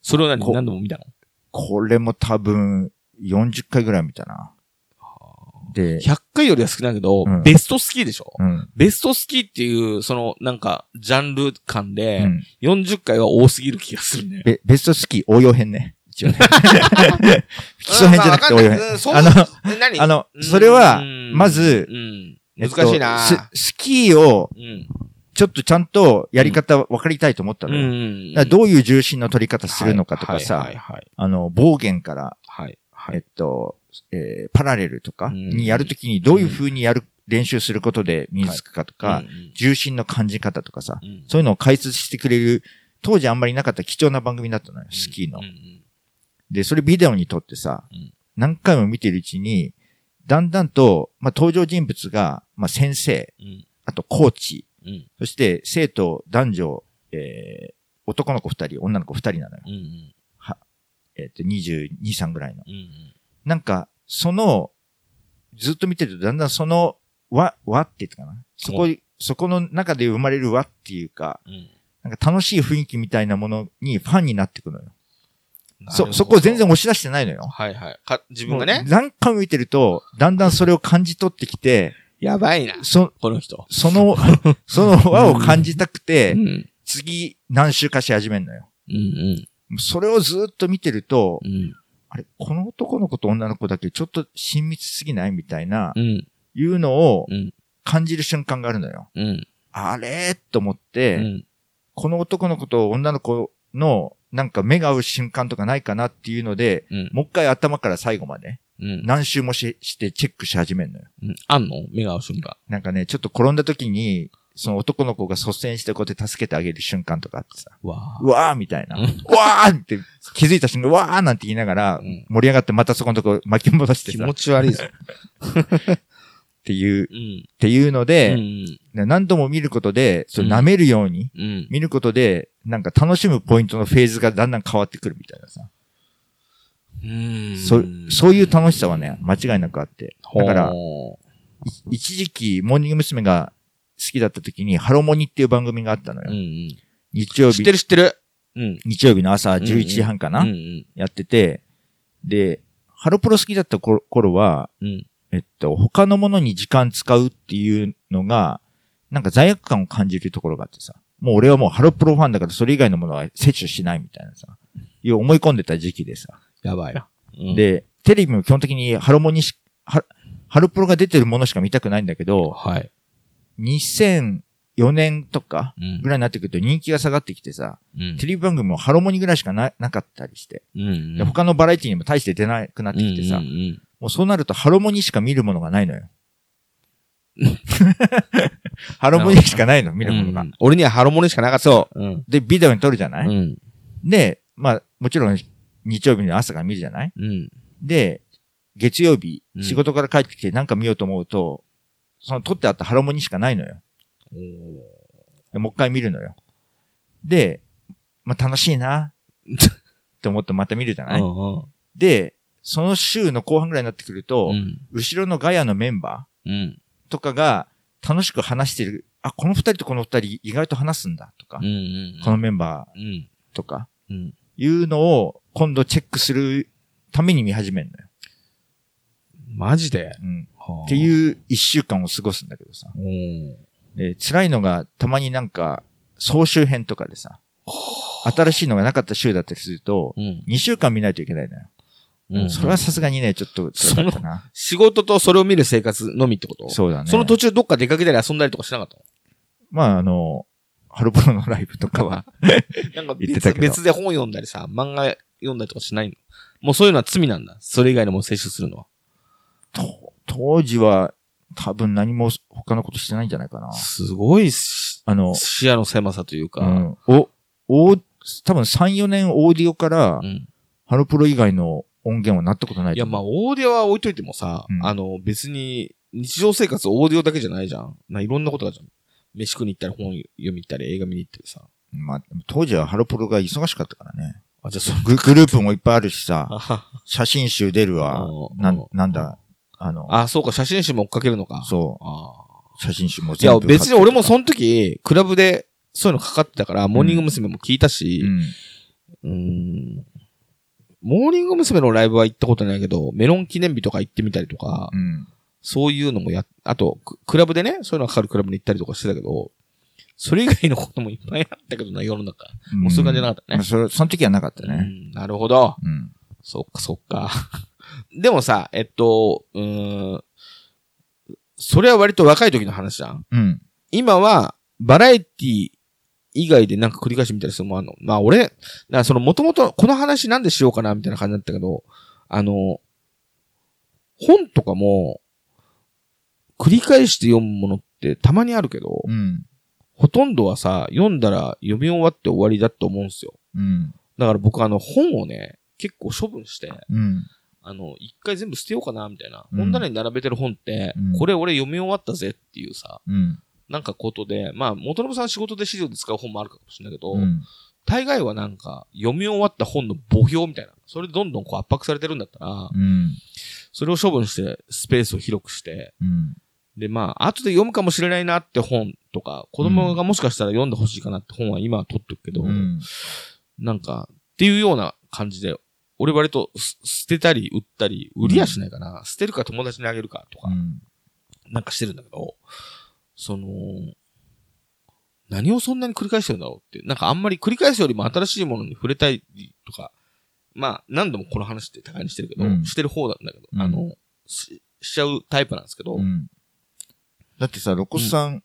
それを何？こ何度も見たの？これも多分40回ぐらい見たな。で、?100 回よりは少ないけど、うんベストスキーでしょ？うん。ベストスキーっていう、その、なんか、ジャンル感うで、ん40回は多すぎる気がするね。ベベストスキー応用編ね。一応ね。基礎編じゃなくて応用編。あの、何？あの、それは、まずう、ん、えっと難しいな、ススキーをうん。ちょっとちゃんとやり方分かりたいと思ったうのよ。どういう重心の取り方するのかとかはいさ。あの、暴言から、はい。はい。えっと、えーパラレルとかうん。にやるときにどういう風にやる、練習することで身につくかとか、うん。重心の感じ方とかさ、うん。そういうのを解説してくれる、当時あんまりなかった貴重な番組だったのよ、スキーの。うん。うん。で、それビデオに撮ってさうん、何回も見てるうちに、だんだんと、まあ、登場人物が、まあ、先生、うん。あとコーチ、うん。そして生徒、男女、えー、男の子二人、女の子二人なのよ。うん。うん。えっ、と、22、3ぐらいの。うん。うんなんか、その、ずっと見てるとだんだんその、和、和って言ったかな？そこ、そこの中で生まれる和っていうか、うんなんか楽しい雰囲気みたいなものにファンになってくのよ。そ、そこを全然押し出してないのよ。はいはい。か、自分がね何回も見てると、だんだんそれを感じ取ってきて、やばいな、そ、この人。その、その和を感じたくて、ん。次何周かし始めるのよ。うんそれをずっと見てるとうん。う、ん。あれ、この男の子と女の子だけちょっと親密すぎないみたいな、うん。いうのをうん。感じる瞬間があるのよ。うん。あれ？と思っうて、ん。この男の子と女の子のなんか目が合う瞬間とかないかなっていうので、うん。もう一回頭から最後までうん。何周もししてチェックし始めるのよ。うんあんの？目が合う瞬間。なんかね、ちょっと転んだ時に、その男の子が率先してこうやって助けてあげる瞬間とかあってさ、わうわーみたいな。ううんわーって気づいた瞬間、うわーなんて言いながらうん盛り上がってまたそこのとこ巻き戻して気持ち悪いぞ。ていう、っうん。ていうのうで、ん。何度も見ることで、それうん舐めるように、うん。見ることで、なんか楽しむポイントのフェーズがだんだん変わってくるみたいなさ。うん。そそういう楽しさはね、間違いなくあって。だから、ほい一時期、モーニング娘。が好きだった時に、ハロモニっていう番組があったのよ。ううんうん。日曜日知って、る知ってる。うん。日曜日の朝11時半かな、うんうん。やってて、で、ハロプロ好きだった頃頃は、うん。えっと、他のものに時間使うっていうのが、なんか罪悪感を感じるところがあってさ。もう俺はもうハロプロファンだからそれ以外のものは摂取しないみたいなさ。いう思い込んでた時期でさ。やばいな。うん、で、テレビも基本的にハロモニし、ハハロプロが出てるものしか見たくないんだけど、はい。2004年とかうんぐらいになってくると人気が下がってきてさ、うんテレビ番組もハロモニぐらいしかななかったりして、うんで他のバラエティにも大して出なくなってきてさ、うんうんもうそうなるとハロモニしか見るものがないのよ。ハロモニしかないの、見るものが。うん俺にはハロモニしかなかった。。そううん。で、ビデオに撮るじゃない、うん。で、まあ、もちろん日曜日の朝から見るじゃない？うん。で、月曜日う、ん仕事から帰ってきてなんか見ようと思うと、その撮ってあったハロモニしかないのよ。でもう一回見るのよ。で、まあ、楽しいなって思ってまた見るじゃない、うんで、その週の後半ぐらいになってくると、うん。後ろのガヤのメンバうん。ーとかが楽しく話してる。あ、この二人とこの二人意外と話すんだとか、うん。このメンバうん。ーとか、うん。いうのを今度チェックするために見始めるのよ。マジで？うん。はあっていう一週間を過ごすんだけどさ。辛いのがたまになんか総集編とかでさ、新しいのがなかった週だったりすると、うん。2週間見ないといけないのよ。うん。それはさすがにね、ちょっと辛かったな。仕事とそれを見る生活のみってこと？そうだね。その途中どっか出かけたり遊んだりとかしなかったの？まああの、ハロプロのライブとかは、なんか別言ってたけど別で本読んだりさ、漫画読んだりとかしないの？もうそういうのは罪なんだ。それ以外のもの摂取するのは。と当時は多分何も他のことしてないんじゃないかな。すごいしあの、視野の狭さというか。うん、お、お、多分3、4年オーディオからう、んハロプロ以外の音源はなったことないいや、まあ、あ、オーディオは置いといてもさ、うんあの、別に、日常生活オーディオだけじゃないじゃん。ないろんなことがあるじゃん。飯食いに行ったり、本読み行ったり、映画見に行ったりさ。まあ、当時はハロプロが忙しかったからね。あ、じゃあ、そう。ググループもいっぱいあるしさ、写真集出るわう。んなん、なんだ、あの、あ、そうか、写真集も追っかけるのか。そうあ写真集もいや、別に俺もその時、クラブでそういうのかかってたから、モーニング娘。も聞いたし、うん。うーん。モーニング娘。のライブは行ったことないけど、メロン記念日とか行ってみたりとか、うん。そういうのもや、あと、ククラブでね、そういうのがかかるクラブに行ったりとかしてたけど、それ以外のこともいっぱいあったけどな、世の中。もうそういう感じじゃなかったねまあ。それ、その時はなかったうね。ん、なるほど。うん。そっか、そっか。でもさ、えっと、うーん、それは割と若い時の話じゃん？うん。今は、バラエティ以外でなんか繰り返し見たりするのもあるの？まあ俺、だその元々この話なんでしようかなみたいな感じだったけど、あの、本とかも、繰り返して読むものってたまにあるけど、うん。ほとんどはさ、読んだら読み終わって終わりだと思うんですよ。うん。だから僕あの本をね、結構処分して、うん。あの、一回全部捨てようかな、みたいな。うん本棚に並べてる本って、うんこれ俺読み終わったぜっていうさ、うん。なんかことで、まあ、元信さん仕事で資料で使う本もあるかもしれないけど、うん。大概はなんか、読み終わった本の墓標みたいな。それでどんどんこう圧迫されてるんだったら、うん。それを処分して、スペースを広くして、うん。で、まあ、後で読むかもしれないなって本とか、子供がもしかしたら読んでほしいかなって本は今は取っておくけど、うん。なんか、っていうような感じで、俺割とす捨てたり売ったり、売りやしないかな。捨てるか友達にあげるかとか、うん。なんかしてるんだけど、その、何をそんなに繰り返してるんだろうって。なんかあんまり繰り返すよりも新しいものに触れたいとか、まあ何度もこの話って高いにしてるけど、うんしてる方なんだけど、うんあの、し、しちゃうタイプなんですけど、うん。だってさ、ロコスさん、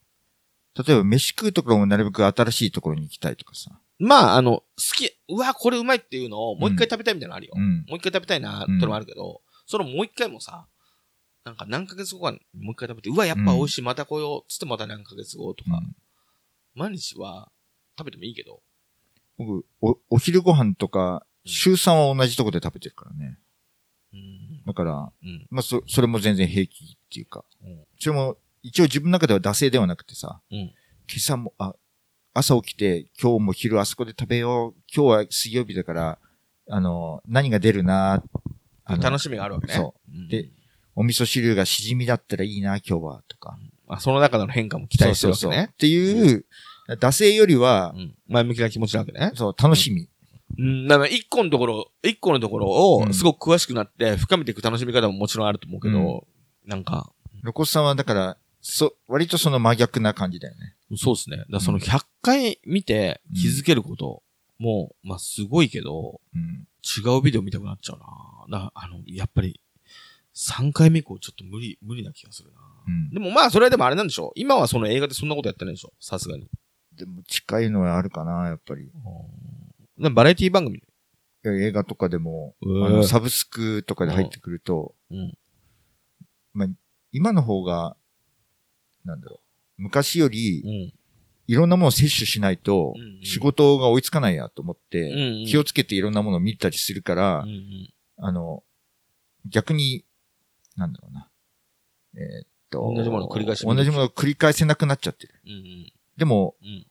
例えば飯食うところもなるべく新しいところに行きたいとかさ。まああの、好き、うわ、これうまいっていうのをもう一回食べたいみたいなのあるよ。うん。もう一回食べたいなってのもあるけど、そのもう一回もさ、なんか何ヶ月後かにもう一回食べて、うわ、やっぱ美味しい、また来よう、つってまた何ヶ月後とか、うん毎日は食べてもいいけど、僕、お、お昼ご飯とか、週3は同じとこで食べてるからね。うん。だから、うん。まあ、そ、それも全然平気っていうか。うんそれも、一応自分の中では惰性ではなくてさ、うん今朝も、あ、朝起きて、今日も昼あそこで食べよう。今日は水曜日だから、あの、何が出るな楽しみがあるわけね。。そうでお味噌汁がしじみだったらいいな、今日は、とか。あ、その中での変化も期待してるわけねそうそうそうっ。ていう、惰性よりはう、ん。前向きな気持ちなわけね。そう、楽しみ。うん。だから一個のところ、一個のところを、うんすごく詳しくなって、深めていく楽しみ方ももちろんあると思うけど、なんか、ロコスさんはだから、そ、割とその真逆な感じだよね。そうですね。だその100回見て気づけることも、まあすごいけど、うん。違うビデオ見たくなっちゃうな。だあの、やっぱり、3回目以降ちょっと無理、無理な気がするな。うん。でもまあそれはでもあれなんでしょ今はその映画でそんなことやってないでしょさすがに。でも近いのはあるかな、やっぱり。でバラエティ番組。映画とかでも、うんあの、サブスクとかで入ってくると、うん。まあ、今の方が、なんだろう。昔よりう、ん。いろんなものを摂取しないと仕事が追いつかないやと思って、ん気をつけていろんなものを見たりするからあの、逆に、なんだろうな。えーっと、同じものを繰り返し同じものを繰り返せなくなっちゃってる。うんでも、うん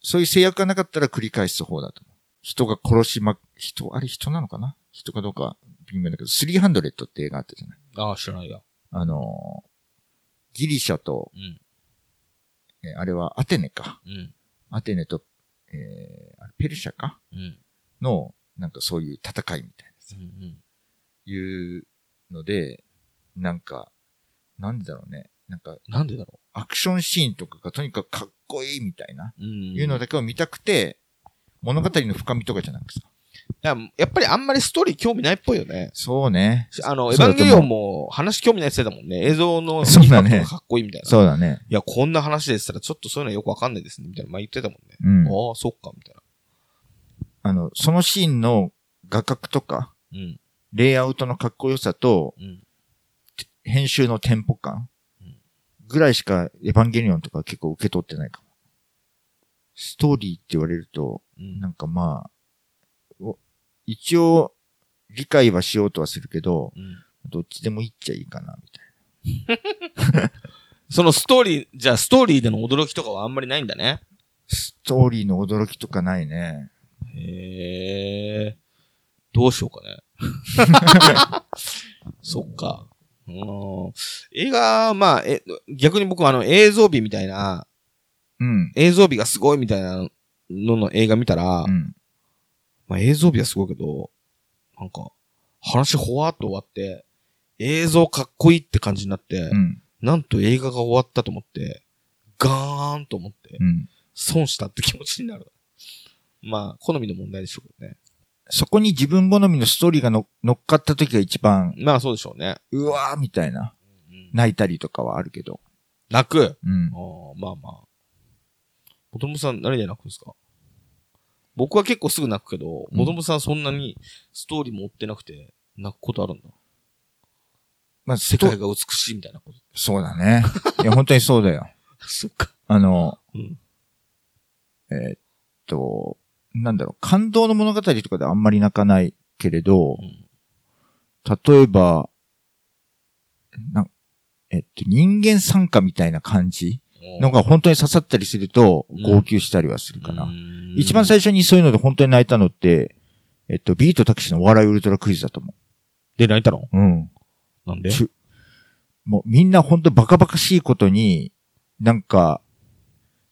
そういう制約がなかったら繰り返す方だと思う。人が殺しま、人、あれ人なのかな？人かどうか微妙だけど、300って映画あったじゃない？ああ、知らないや。あのーギリシャと、うん。えーあれはアテネか。うん。アテネと、えーペルシャか？うん。のなんかそういう戦いみたいなさ、うんうんいうので、なんか、なんでだろうね。なんか、なんでだろアクションシーンとかがとにかくかっこいいみたいな、う。うん。いうのだけを見たくて、物語の深みとかじゃなくさ。ややっぱりあんまりストーリー興味ないっぽいよね。そうね。あの、エヴァンゲリオンも話興味ないって言ってたもんね。映像のそうだねインパクトがかっこいいみたいな。そうだね。いや、こんな話でしたらちょっとそういうのはよくわかんないですね。みたいな。まあ言ってたもんね。うん。ああ、そっか、みたいな。あの、そのシーンの画角とか、うん。レイアウトのかっこよさと、うん。編集のテンポ感うんぐらいしかエヴァンゲリオンとか結構受け取ってないかも。ストーリーって言われると、うんなんかまあ、お一応理解はしようとはするけど、うんどっちでもいっちゃいいかな、みたいそのストーリー、じゃあストーリーでの驚きとかはあんまりないんだね。な。ストーリーの驚きとかないね。へえ。どうしようかね。そっか。うん映画、まあ、え、逆に僕はあの映像美みたいな、うん。映像美がすごいみたいなのの映画見たら、うん。まあ映像美はすごいけど、なんか、話ほわっと終わって、映像かっこいいって感じになって、うん。なんと映画が終わったと思って、ガーンと思って、うん。損したって気持ちになる。まあ、好みの問題でしょうけどね。そこに自分好みのストーリーがの乗っかった時が一番、まあそうでしょうね。うわーみたいな、うん泣いたりとかはあるけど。泣く？うんまあまあ。ボトムさん何で泣くんですか？僕は結構すぐ泣くけど、うんボトムさんそんなにストーリーも追ってなくて、泣くことあるんだ。まあ、世界が美しいみたいなこと。そうだね。いや、本当にそうだよ。そっか。あの、うん。えーっと、なんだろう、感動の物語とかであんまり泣かないけれど、うん例えば、なえっと、人間参加みたいな感じのが本当に刺さったりすると、うん号泣したりはするかな。うん一番最初にそういうので本当に泣いたのって、えっと、ビートたけしのお笑いウルトラクイズだと思で、泣いたの？う。うん。なんで？もうみんな本当バカバカしいことに、なんか、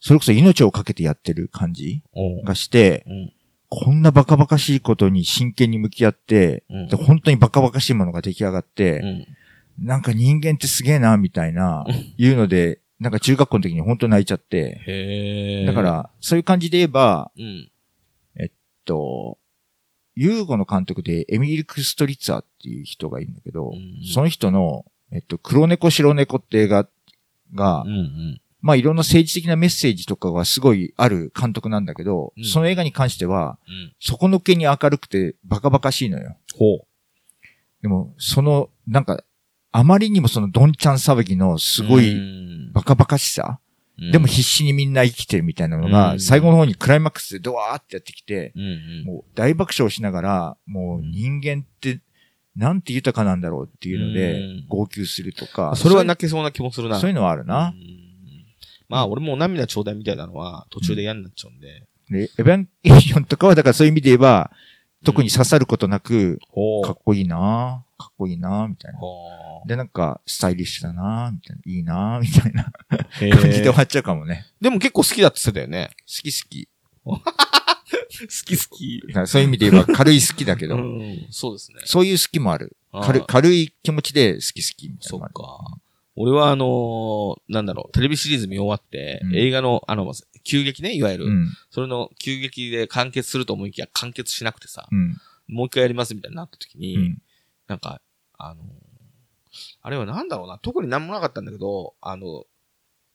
それこそ命をかけてやってる感じがして、うん。こんなバカバカしいことに真剣に向き合って、うんで本当にバカバカしいものが出来上がって、うん。なんか人間ってすげえな、みたいな、いうので、なんか中学校の時に本当泣いちゃって、へえ。だか、ら、そういう感じで言えば、うん。と、ユーゴの監督でエミリク・ストリッツァーっていう人がいるんだけど、うんその人の、えっと、黒猫白猫って映画が、うんうん。まあいろんな政治的なメッセージとかがすごいある監督なんだけど、うんその映画に関しては、うん。底抜けに明るくてバカバカしいのよ。ほでも、その、なんか、あまりにもそのドンチャン騒ぎのすう。ごいうんバカバカしさ、でも必死にみんな生きてるみたいなのが、うん最後の方にクライマックスでドワーってやってきて、うんうん。もう大爆笑しながら、もう人間って、なんて豊かなんだろうっていうのうでん、号泣するとか。それは泣けそうな気もするな。そういうのはあるな。うんまあ、俺も涙ちょうだいみたいなのは途中で嫌になっちゃうんで。で、エヴァンゲリオンとかは、だからそういう意味で言えば、特に刺さることなく、ほかっこいいなかっこいいなみたいな。ほで、なんか、スタイリッシュだなみたいな。いいなみたいなへ感じで終ーわっちゃうかもね。でも結構好きだって言ってたよね。好き好き。好き好き。そういう意味で言えば軽い好きだけど、うん、そうですね。そういう好きもある。軽軽い気持ちで好き好きみたいそっなのもある。か。俺はあのーなんだろう、テレビシリーズ見終わって、うん映画の、あの、急激ね、いわゆる、うん。それの急激で完結すると思いきや完結しなくてさ、うん。もう一回やりますみたいになった時に、うん。なんか、あのーあれはなんだろうな、特になんもなかったんだけど、あの、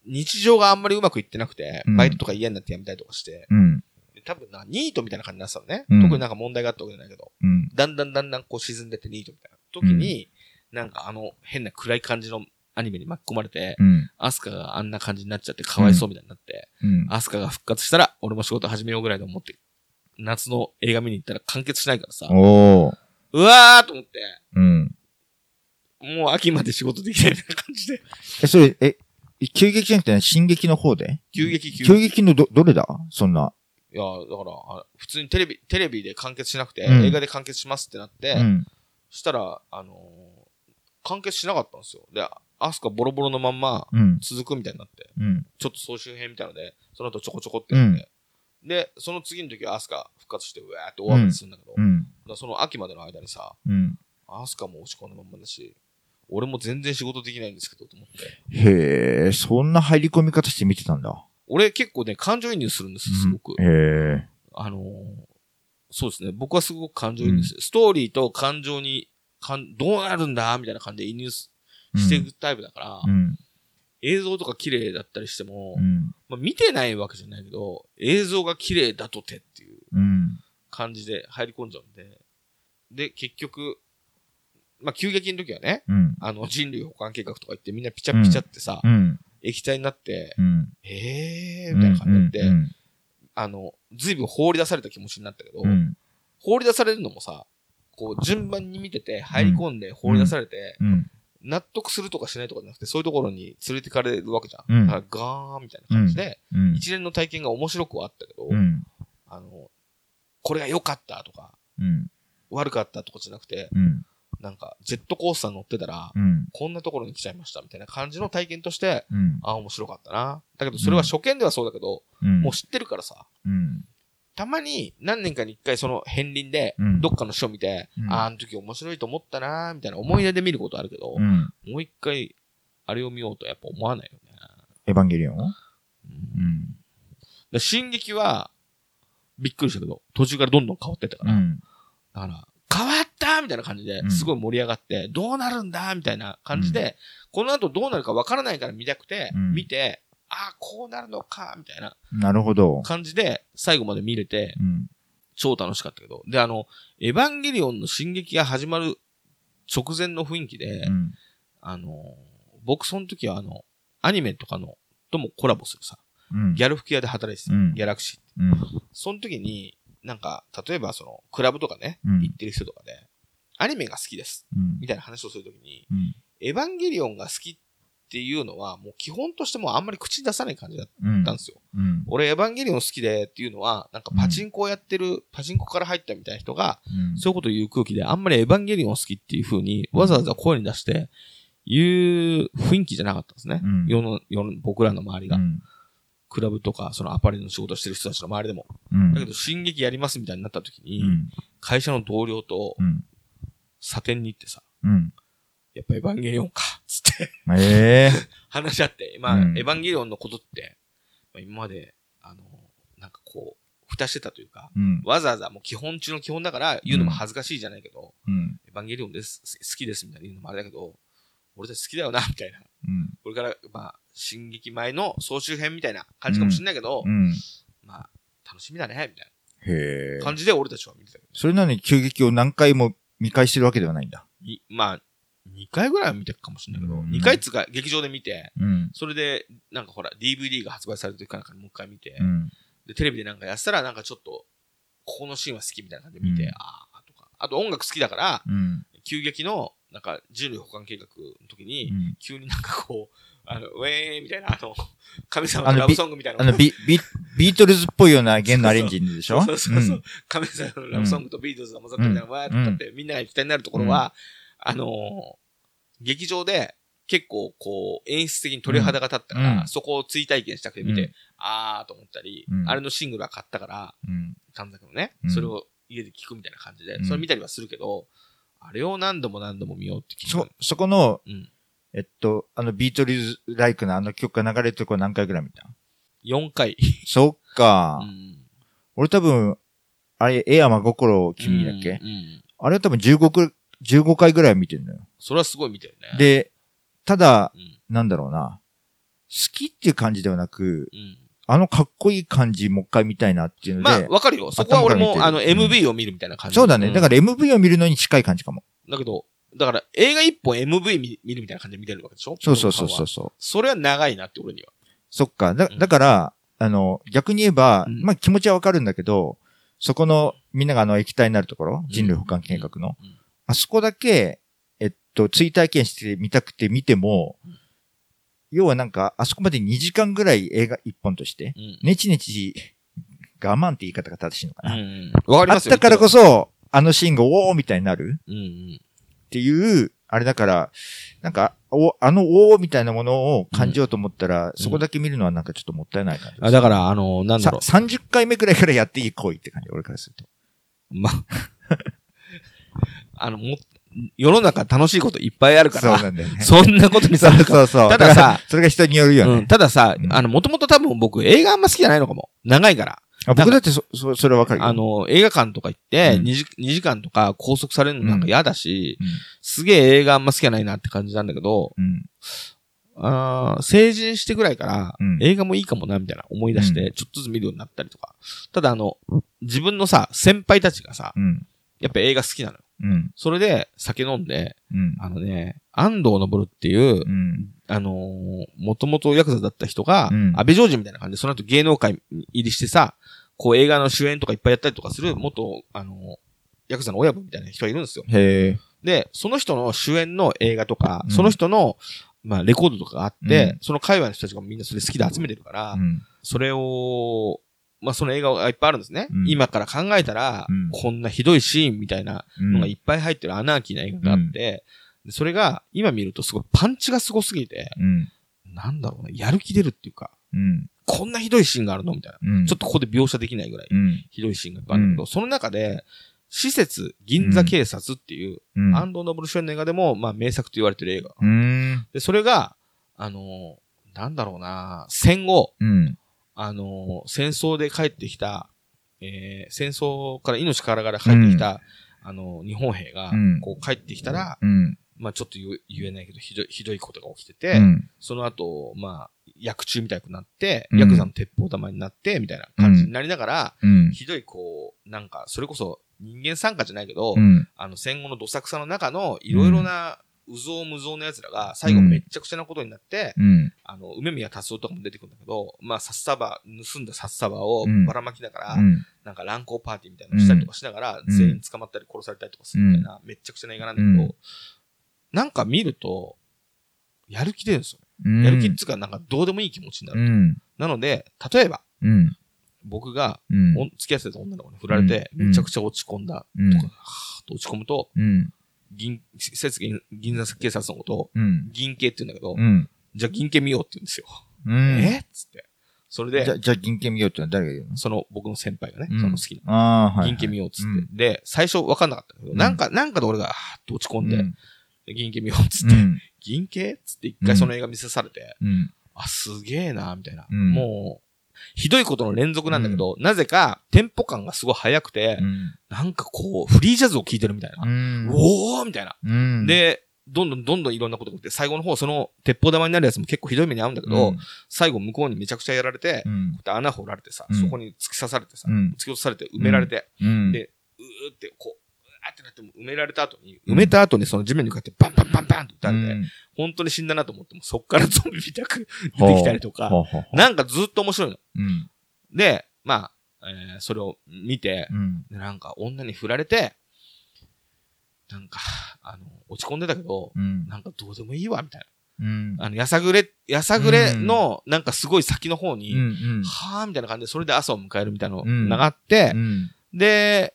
日常があんまりうまくいってなくて、うんバイトとか嫌になってやめたりとかして、うん。で多分な、ニートみたいな感じになってたのね。うん特になんか問題があったわけじゃないけど、うん。だんだんだんだんこう沈んでってニートみたいな時に、なんかあの変な暗い感じのアニメに巻き込まれて、うん。アスカがあんな感じになっちゃってかわいそうみたいになって、うん。アスカが復活したら俺も仕事始めようぐらいで思って、夏の映画見に行ったら完結しないからさ、おー。うわーと思って、うん。もう秋まで仕事できないみたいな感じで、え、それ、え、急激じゃなくて、進撃の方で？急激急急激。激のど、どれだ？そんな。いや、だから、あ普通にテレビ、テレビで完結しなくて、うん映画で完結しますってなって、うん。そしたら、あのー完結しなかったんですよ。で、アスカボロボロのまんまうん。続くみたいになって、うん。ちょっと総集編みたいので、その後ちょこちょこってやって、で、その次の時はアスカ復活して、うわーって大暴れするんだけど、うん。らその秋までの間にさ、うん。アスカも落ち込んだまんまだし、俺も全然仕事できないんですけど、と思って。へえ、そんな入り込み方して見てたんだ。俺結構ね、感情移入するんです、すごく。うんへえ。あのーそうですね。僕はすごく感情移入する。ストーリーと感情に、かんどうなるんだみたいな感じで移入すしていくタイプだから、うん。映像とか綺麗だったりしても、うん。まあ、見てないわけじゃないけど、映像が綺麗だとてっていううん。感じで入り込んじゃうんで、で、結局、まあ、急激の時はね、うん。あの、人類保管計画とか言ってみんなピチャピチャってさ、うん。液体になって、うん。えーみたいな感じになって、うん。あの、ずいぶん放り出された気持ちになったけど、うん。放り出されるのもさ、こう、順番に見てて、入り込んで放り出されて、うん。納得するとかしないとかじゃなくて、そういうところに連れてかれるわけじゃん。うんガーンみたいな感じで、うん。一連の体験が面白くはあったけど、うん。あの、これが良かったとか、うん。悪かったとかじゃなくて、うん。なんか、ジェットコースター乗ってたら、うん。こんなところに来ちゃいましたみたいな感じの体験として、うん。あ、面白かったな。だけど、それは初見ではそうだけど、うん。もう知ってるからさ、うん。たまに何年かに一回その片鱗でう、んどっかの書見て、うんあ、あの時面白いと思ったな、みたいな思い出で見ることあるけど、うん。もう一回、あれを見ようとやっぱ思わないよね。エヴァンゲリオン？うんうん。で進撃は、びっくりしたけど、途中からどんどん変わってったから、うん。だから、変わったみたいな感じでう、んすごい盛り上がって、どうなるんだみたいな感じで、この後どうなるかわからないから見たくて、うん見て、ああ、こうなるのか、みたいななるほど。感じで、最後まで見れて、うん。超楽しかったけど。で、あの、エヴァンゲリオンの進撃が始まる直前の雰囲気で、うん。あの、僕その時はあの、アニメとかの、ともコラボするさ、うん。ギャル吹き屋で働いてた、うんギャラクシー。その時に、なんか、例えばその、クラブとかね、うん行ってる人とかで、アニメが好きです、うんみたいな話をするときに、うん。エヴァンゲリオンが好きっていうのは、もう基本としてもうあんまり口に出さない感じだっうん。たんですよ。うん。俺、エヴァンゲリオン好きでっていうのは、なんかパチンコをやってる、パチンコから入ったみたいな人が、うん。そういうことを言う空気で、あんまりエヴァンゲリオン好きっていう風に、わざわざ声に出して、言う雰囲気じゃなかったんですね。うん世の、世の、僕らの周りが。うん。クラブとか、そのアパレルの仕事をしてる人たちの周りでも。うん。だけど、進撃やりますみたいになった時に、うん。会社の同僚とうん。査定に行ってさ、うん。やっぱエヴァンゲリオンか、つってええ。話し合って、まあ、うんエヴァンゲリオンのことって、まあ、今まで、あの、なんかこう、蓋してたというか、うん。わざわざもう基本中の基本だから言うのも恥ずかしいじゃないけど、うん。エヴァンゲリオンです、す好きですみたいな言うのもあれだけど、俺たち好きだよな、みたいな。うん。これから、まあ、進撃前の総集編みたいな感じかもしれないけど、うん。まあ、楽しみだね、みたいへえな。感じで俺たちは見てたけどね。それなのに急激を何回も見返してるわけではないんだ。いまあ、2回ぐらいは見てるかもしれないけど、うん2回っつうか劇場で見て、うん。それで、なんかほら、DVD が発売された時かなんかにもう一回見て、うん。で、テレビでなんかやってたら、なんかちょっと、ここのシーンは好きみたいな感じで見て、うんああ、とか。あと音楽好きだから、うん。急激の、なんか人類保管計画の時に、うん急になんかこう、あの、ウェーンみたいな、あの、神様のラブソングみたいなあの、ビ、ビ、ビートルズっぽいような弦のアレンジでしょ？そうそうそう。神様のラブソングとビートルズが混ざったみたいな、わーってなって、みんなが一体になるところは、あのー劇場で結構こう、演出的に鳥肌が立ったから、うんそこを追体験したくて見て、うんあーと思ったり、うんあれのシングルは買ったから、うん。神崎のね、うんそれを家で聞くみたいな感じで、うんそれ見たりはするけど、あれを何度も何度も見ようって気がそ、そこの、うん。えっと、あの、ビートルズライクなあの曲が流れてるとこ何回ぐらい見た？4回。そっか。うん俺多分、あれ、エア真心君だっけ、あれは多分15く、15回ぐらい見てるのよ。それはすごい見たよね。、で、ただう、ん。なんだろうな。好きっていう感じではなく、うん。あのかっこいい感じもう一回見たいなっていうのまあ、で、わかるよ。そこは俺も、あの、MV を見るみたいな感じ。そうだね。んだから MV を見るのに近い感じかも。だけど、だから映画一本 MV 見見るみたいな感じで見てるわけでしょ？そうそうそうそうそう。それは長いなって俺には。そっか。だうんだから、あの、逆に言えば、うんまあ気持ちはわかるんだけど、そこの、みんながあの液体になるところ、人類保管計画の、うん。あそこだけ、と、追体験してみたくて見ても、要はなんか、あそこまで2時間ぐらい映画一本として、うん。ネチネチ我慢って言い方が正しいのかな。うんうん。わかりあっますよ。たからこそ、あのシーンがおーみたいになるうんうん。っていう、あれだから、なんか、お、あのおーみたいなものを感じようと思ったら、そこだけ見るのはなんかちょっともったいない感じ。あだから、あの、なんださろう。30回目くらいからやっていい行為って感じ、俺からすると。ま、あの、も、世の中楽しいこといっぱいあるかそうら、なんだよね。そんなことにそうされるかそうそう。たださそれが人によるよね。うん、たださ、うんあの、もともと多分僕映画あんま好きじゃないのかも。長いから。あ僕だってそ、そ、それはわかるよ。あの、映画館とか行って、うん2時、2時間とか拘束されるのなんか嫌だし、うん、すげえ映画あんま好きじゃないなって感じなんだけど、うん。あー成人してぐらいから、うん映画もいいかもな、みたいな思い出して、ちょっとずつ見るようになったりとか。ただあの、自分のさ、先輩たちがさ、うん。やっぱ映画好きなのよ。うん。それで酒飲んで、うん。あのね、安藤昇っていう、うん。あのー、もともとヤクザだった人が、うん安倍ジョージみたいな感じで、その後芸能界に入りしてさ、こう映画の主演とかいっぱいやったりとかする、元、あのー、ヤクザの親分みたいな人がいるんですよ。へえ。で、その人の主演の映画とか、うんその人の、まあ、レコードとかがあって、うんその界隈の人たちがみんなそれ好きで集めてるから、うん。それを、まあ、その映画がいっぱいあるんですね。うん今から考えたら、うんこんなひどいシーンみたいなうんのがいっぱい入ってるアナーキーな映画があって、でそれが今見るとすごいパンチがすごすぎて、うん。なんだろうな、やる気出るっていうか、うん。こんなひどいシーンがあるのみたいな。うん。ちょっとここで描写できないぐらいうん。ひどいシーンがいっぱいあるんだけど、うその中で、施設銀座警察っていう、うん。安藤昇主演の映画でも、まあ名作と言われてる映画。うん。で、それが、あのーなんだろうな、戦後、うん。あのー戦争で帰ってきた、えー戦争から命からがら帰ってきた、あのー日本兵がうん、こう帰ってきたら、うん。まあちょっと言えないけど、ひどい、ひどいことが起きてて、うん。その後、まあ、薬中みたいになって、うんヤクザの鉄砲玉になって、みたいな感じになりながら、うん。ひどいこう、なんか、それこそ人間参加じゃないけど、うん。あの戦後のどさくさの中のいろいろな、うぞうむぞうの奴らが最後めっちゃくちゃなことになって、うん。あの、梅宮達夫とかも出てくるんだけど、まあ、札束、盗んだ札束をうんばらまきながら、うん。なんか乱交パーティーみたいなのしたりとかしながら、うん全員捕まったり殺されたりとかするみたいな、めっちゃくちゃな映画なんだけど、うんなんか見ると、やる気出るんですよ。うん。やる気っつうか、なんかどうでもいい気持ちになる。うん。なので、例えば、うん。僕が、うん。お付き合ってた女の子に振られて、うんめちゃくちゃ落ち込んだうんとか、はーっと落ち込むと、うん。銀、施設銀銀座警察のことを、うん。銀系って言うんだけど、うん。じゃあ銀系見ようって言うんですよ。うん。え？っつって。それで、じゃ、じゃあ、銀券見ようってのは誰が言うの？その僕の先輩がね、うんその好きな。銀系見ようっつって。うんで、最初分かんなかったけど、うんなんか、なんかで俺が、はーっと落ち込んで、銀系見ようっつって、うん。銀系っつって一回その映画見せされて、うん。あ、すげえなみたいな。うんもう、ひどいことの連続なんだけど、なぜか、テンポ感がすごい速くて、うん。なんかこう、フリージャズを聴いてるみたいな。うん。おーみたいな。うん、で、どんどんどんどんいろんなことが起きて、最後の方、その鉄砲玉になるやつも結構ひどい目に遭うんだけど、最後向こうにめちゃくちゃやられて、穴掘られてさ、うんそこに突き刺されてさ、うん突き落とされて埋められて、うん、で、うーってこう、うーってなっても埋められた後に、埋めた後にその地面に向かってバンバンバンバンって撃たれて、うん。本当に死んだなと思っても、そっからゾンビみたく 出てきたりとか、ほうほうほう。なんかずっと面白いの。うん、で、まあ、えーそれを見て、うん、でなんか女に振られて、なんか、あの、落ち込んでたけど、うん、なんかどうでもいいわ、みたいうん、な。あの、やさぐれ、やさぐれの、なんかすごい先の方に、うん、はぁ、みたいな感じで、それで朝を迎えるみたいなうん。のがあってう、ん、で、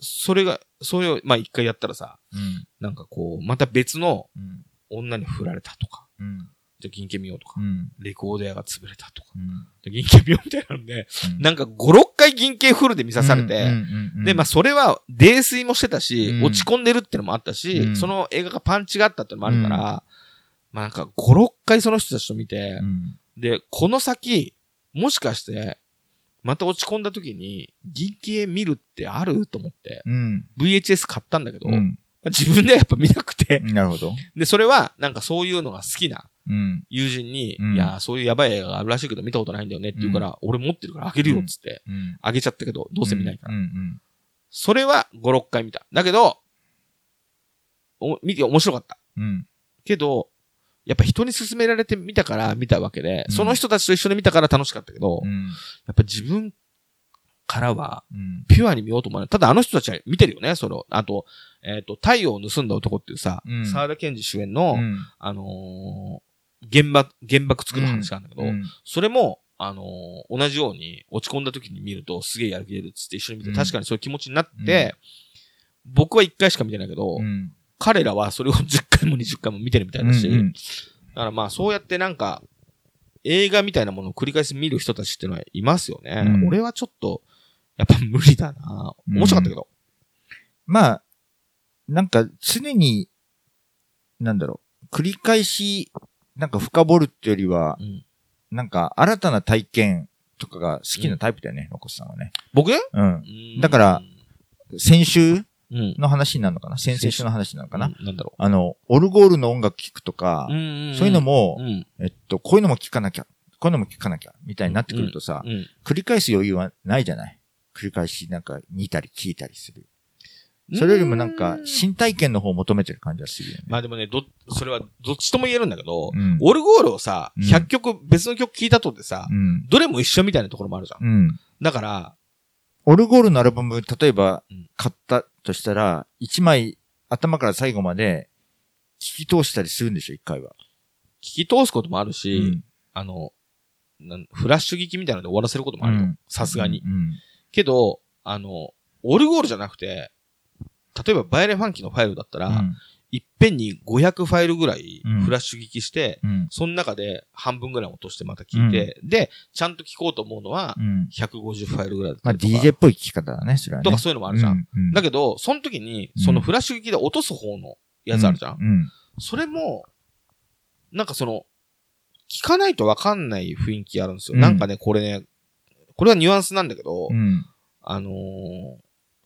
それが、それを、まあ一回やったらさ、うん、なんかこう、また別のうん、女に振られたとか、うん、じゃあ銀券見ようとか、うん、レコード屋が潰れたとか、うん、じゃあ銀券見ようみたいなんで、なんか5、6回銀券フルで見さされて、で、まあ、それは、泥酔もしてたし、うん。落ち込んでるってのもあったし、うん。その映画がパンチがあったってのもあるから、うん。まあなんか5、6回その人たちと見てう、ん、で、この先、もしかして、また落ち込んだ時に、銀系見るってある？と思って、うん、VHS 買ったんだけど、うん、自分ではやっぱ見なくて、なるほど。で、それは、なんかそういうのが好きなうん、友人に、うん。いやー、そういうやばい映画があるらしいけど見たことないんだよねって言うから、俺持ってるからあげるよっつって、うん、あげちゃったけど、どうせ見ないから。それは5、6回見た。だけど、お見て面白かった。うん、けど、やっぱ人に勧められて見たから見たわけで、うん。その人たちと一緒に見たから楽しかったけど、うん、やっぱ自分からは、うん、ピュアに見ようと思わない。ただあの人たちは見てるよね、それを。あと、えっ、と、太陽を盗んだ男っていうさ、うん。沢田健二主演の、うん、あのー原爆、原爆作る話があるんだけど、うん、それも、あのー同じように落ち込んだ時に見るとすげえやる気出るっつって一緒に見て、うん。確かにそういう気持ちになって、僕は一回しか見てないけど、うん、彼らはそれを10回も20回も見てるみたいだし、うんうんだからまあそうやってなんか、映画みたいなものを繰り返し見る人たちっていうのはいますよね。うん俺はちょっと、やっぱ無理だな面白かったけど。まあ、なんか常に、なんだろう、繰り返し、なんか深掘るってよりはう、んなんか新たな体験とかが好きなタイプだよね、ロコスさんはね。僕？うん。だから、先週うん。の話になるのかな？先々週の話なのかな、うんなんだろあの、オルゴールの音楽聴くとかう。、んそういうのもう、ん。えっと、こういうのも聞かなきゃ、こういうのも聞かなきゃ、みたいになってくるとさ、うん。繰り返す余裕はないじゃない？繰り返しなんか見たり聞いたりする。それよりもなんか、うん新体験の方を求めてる感じがするよね。まあでもね、ど、それはどっちとも言えるんだけど、うんオルゴールをさ、うん100曲、別の曲聴いたとでさ、うん。どれも一緒みたいなところもあるじゃん。うん。だから、オルゴールのアルバム、例えばうん買ったとしたら、一枚頭から最後まで聞き通したりするんでしょ、一回は。聞き通すこともあるし、うんあの、なんフラッシュ聞きみたいなので終わらせることもあるようん。さすがに。うん。けど、あの、オルゴールじゃなくて、例えばバイオレンファンキーのファイルだったら、うん。いっぺんに500ファイルぐらいうんフラッシュ聞きして、うん。その中で半分ぐらい落としてまた聞いて、で、ちゃんと聞こうと思うのはう、ん。150ファイルぐらいだったまあ、りとか。DJ っぽい聞き方だね、それはね。とかそういうのもあるじゃん。うん。だけど、その時に、うんそのフラッシュ聞きで落とす方のやつあるじゃん。うん。それも、なんかその、聞かないとわかんない雰囲気あるんですよ。うんなんかね、これね、これはニュアンスなんだけど、うん。あのー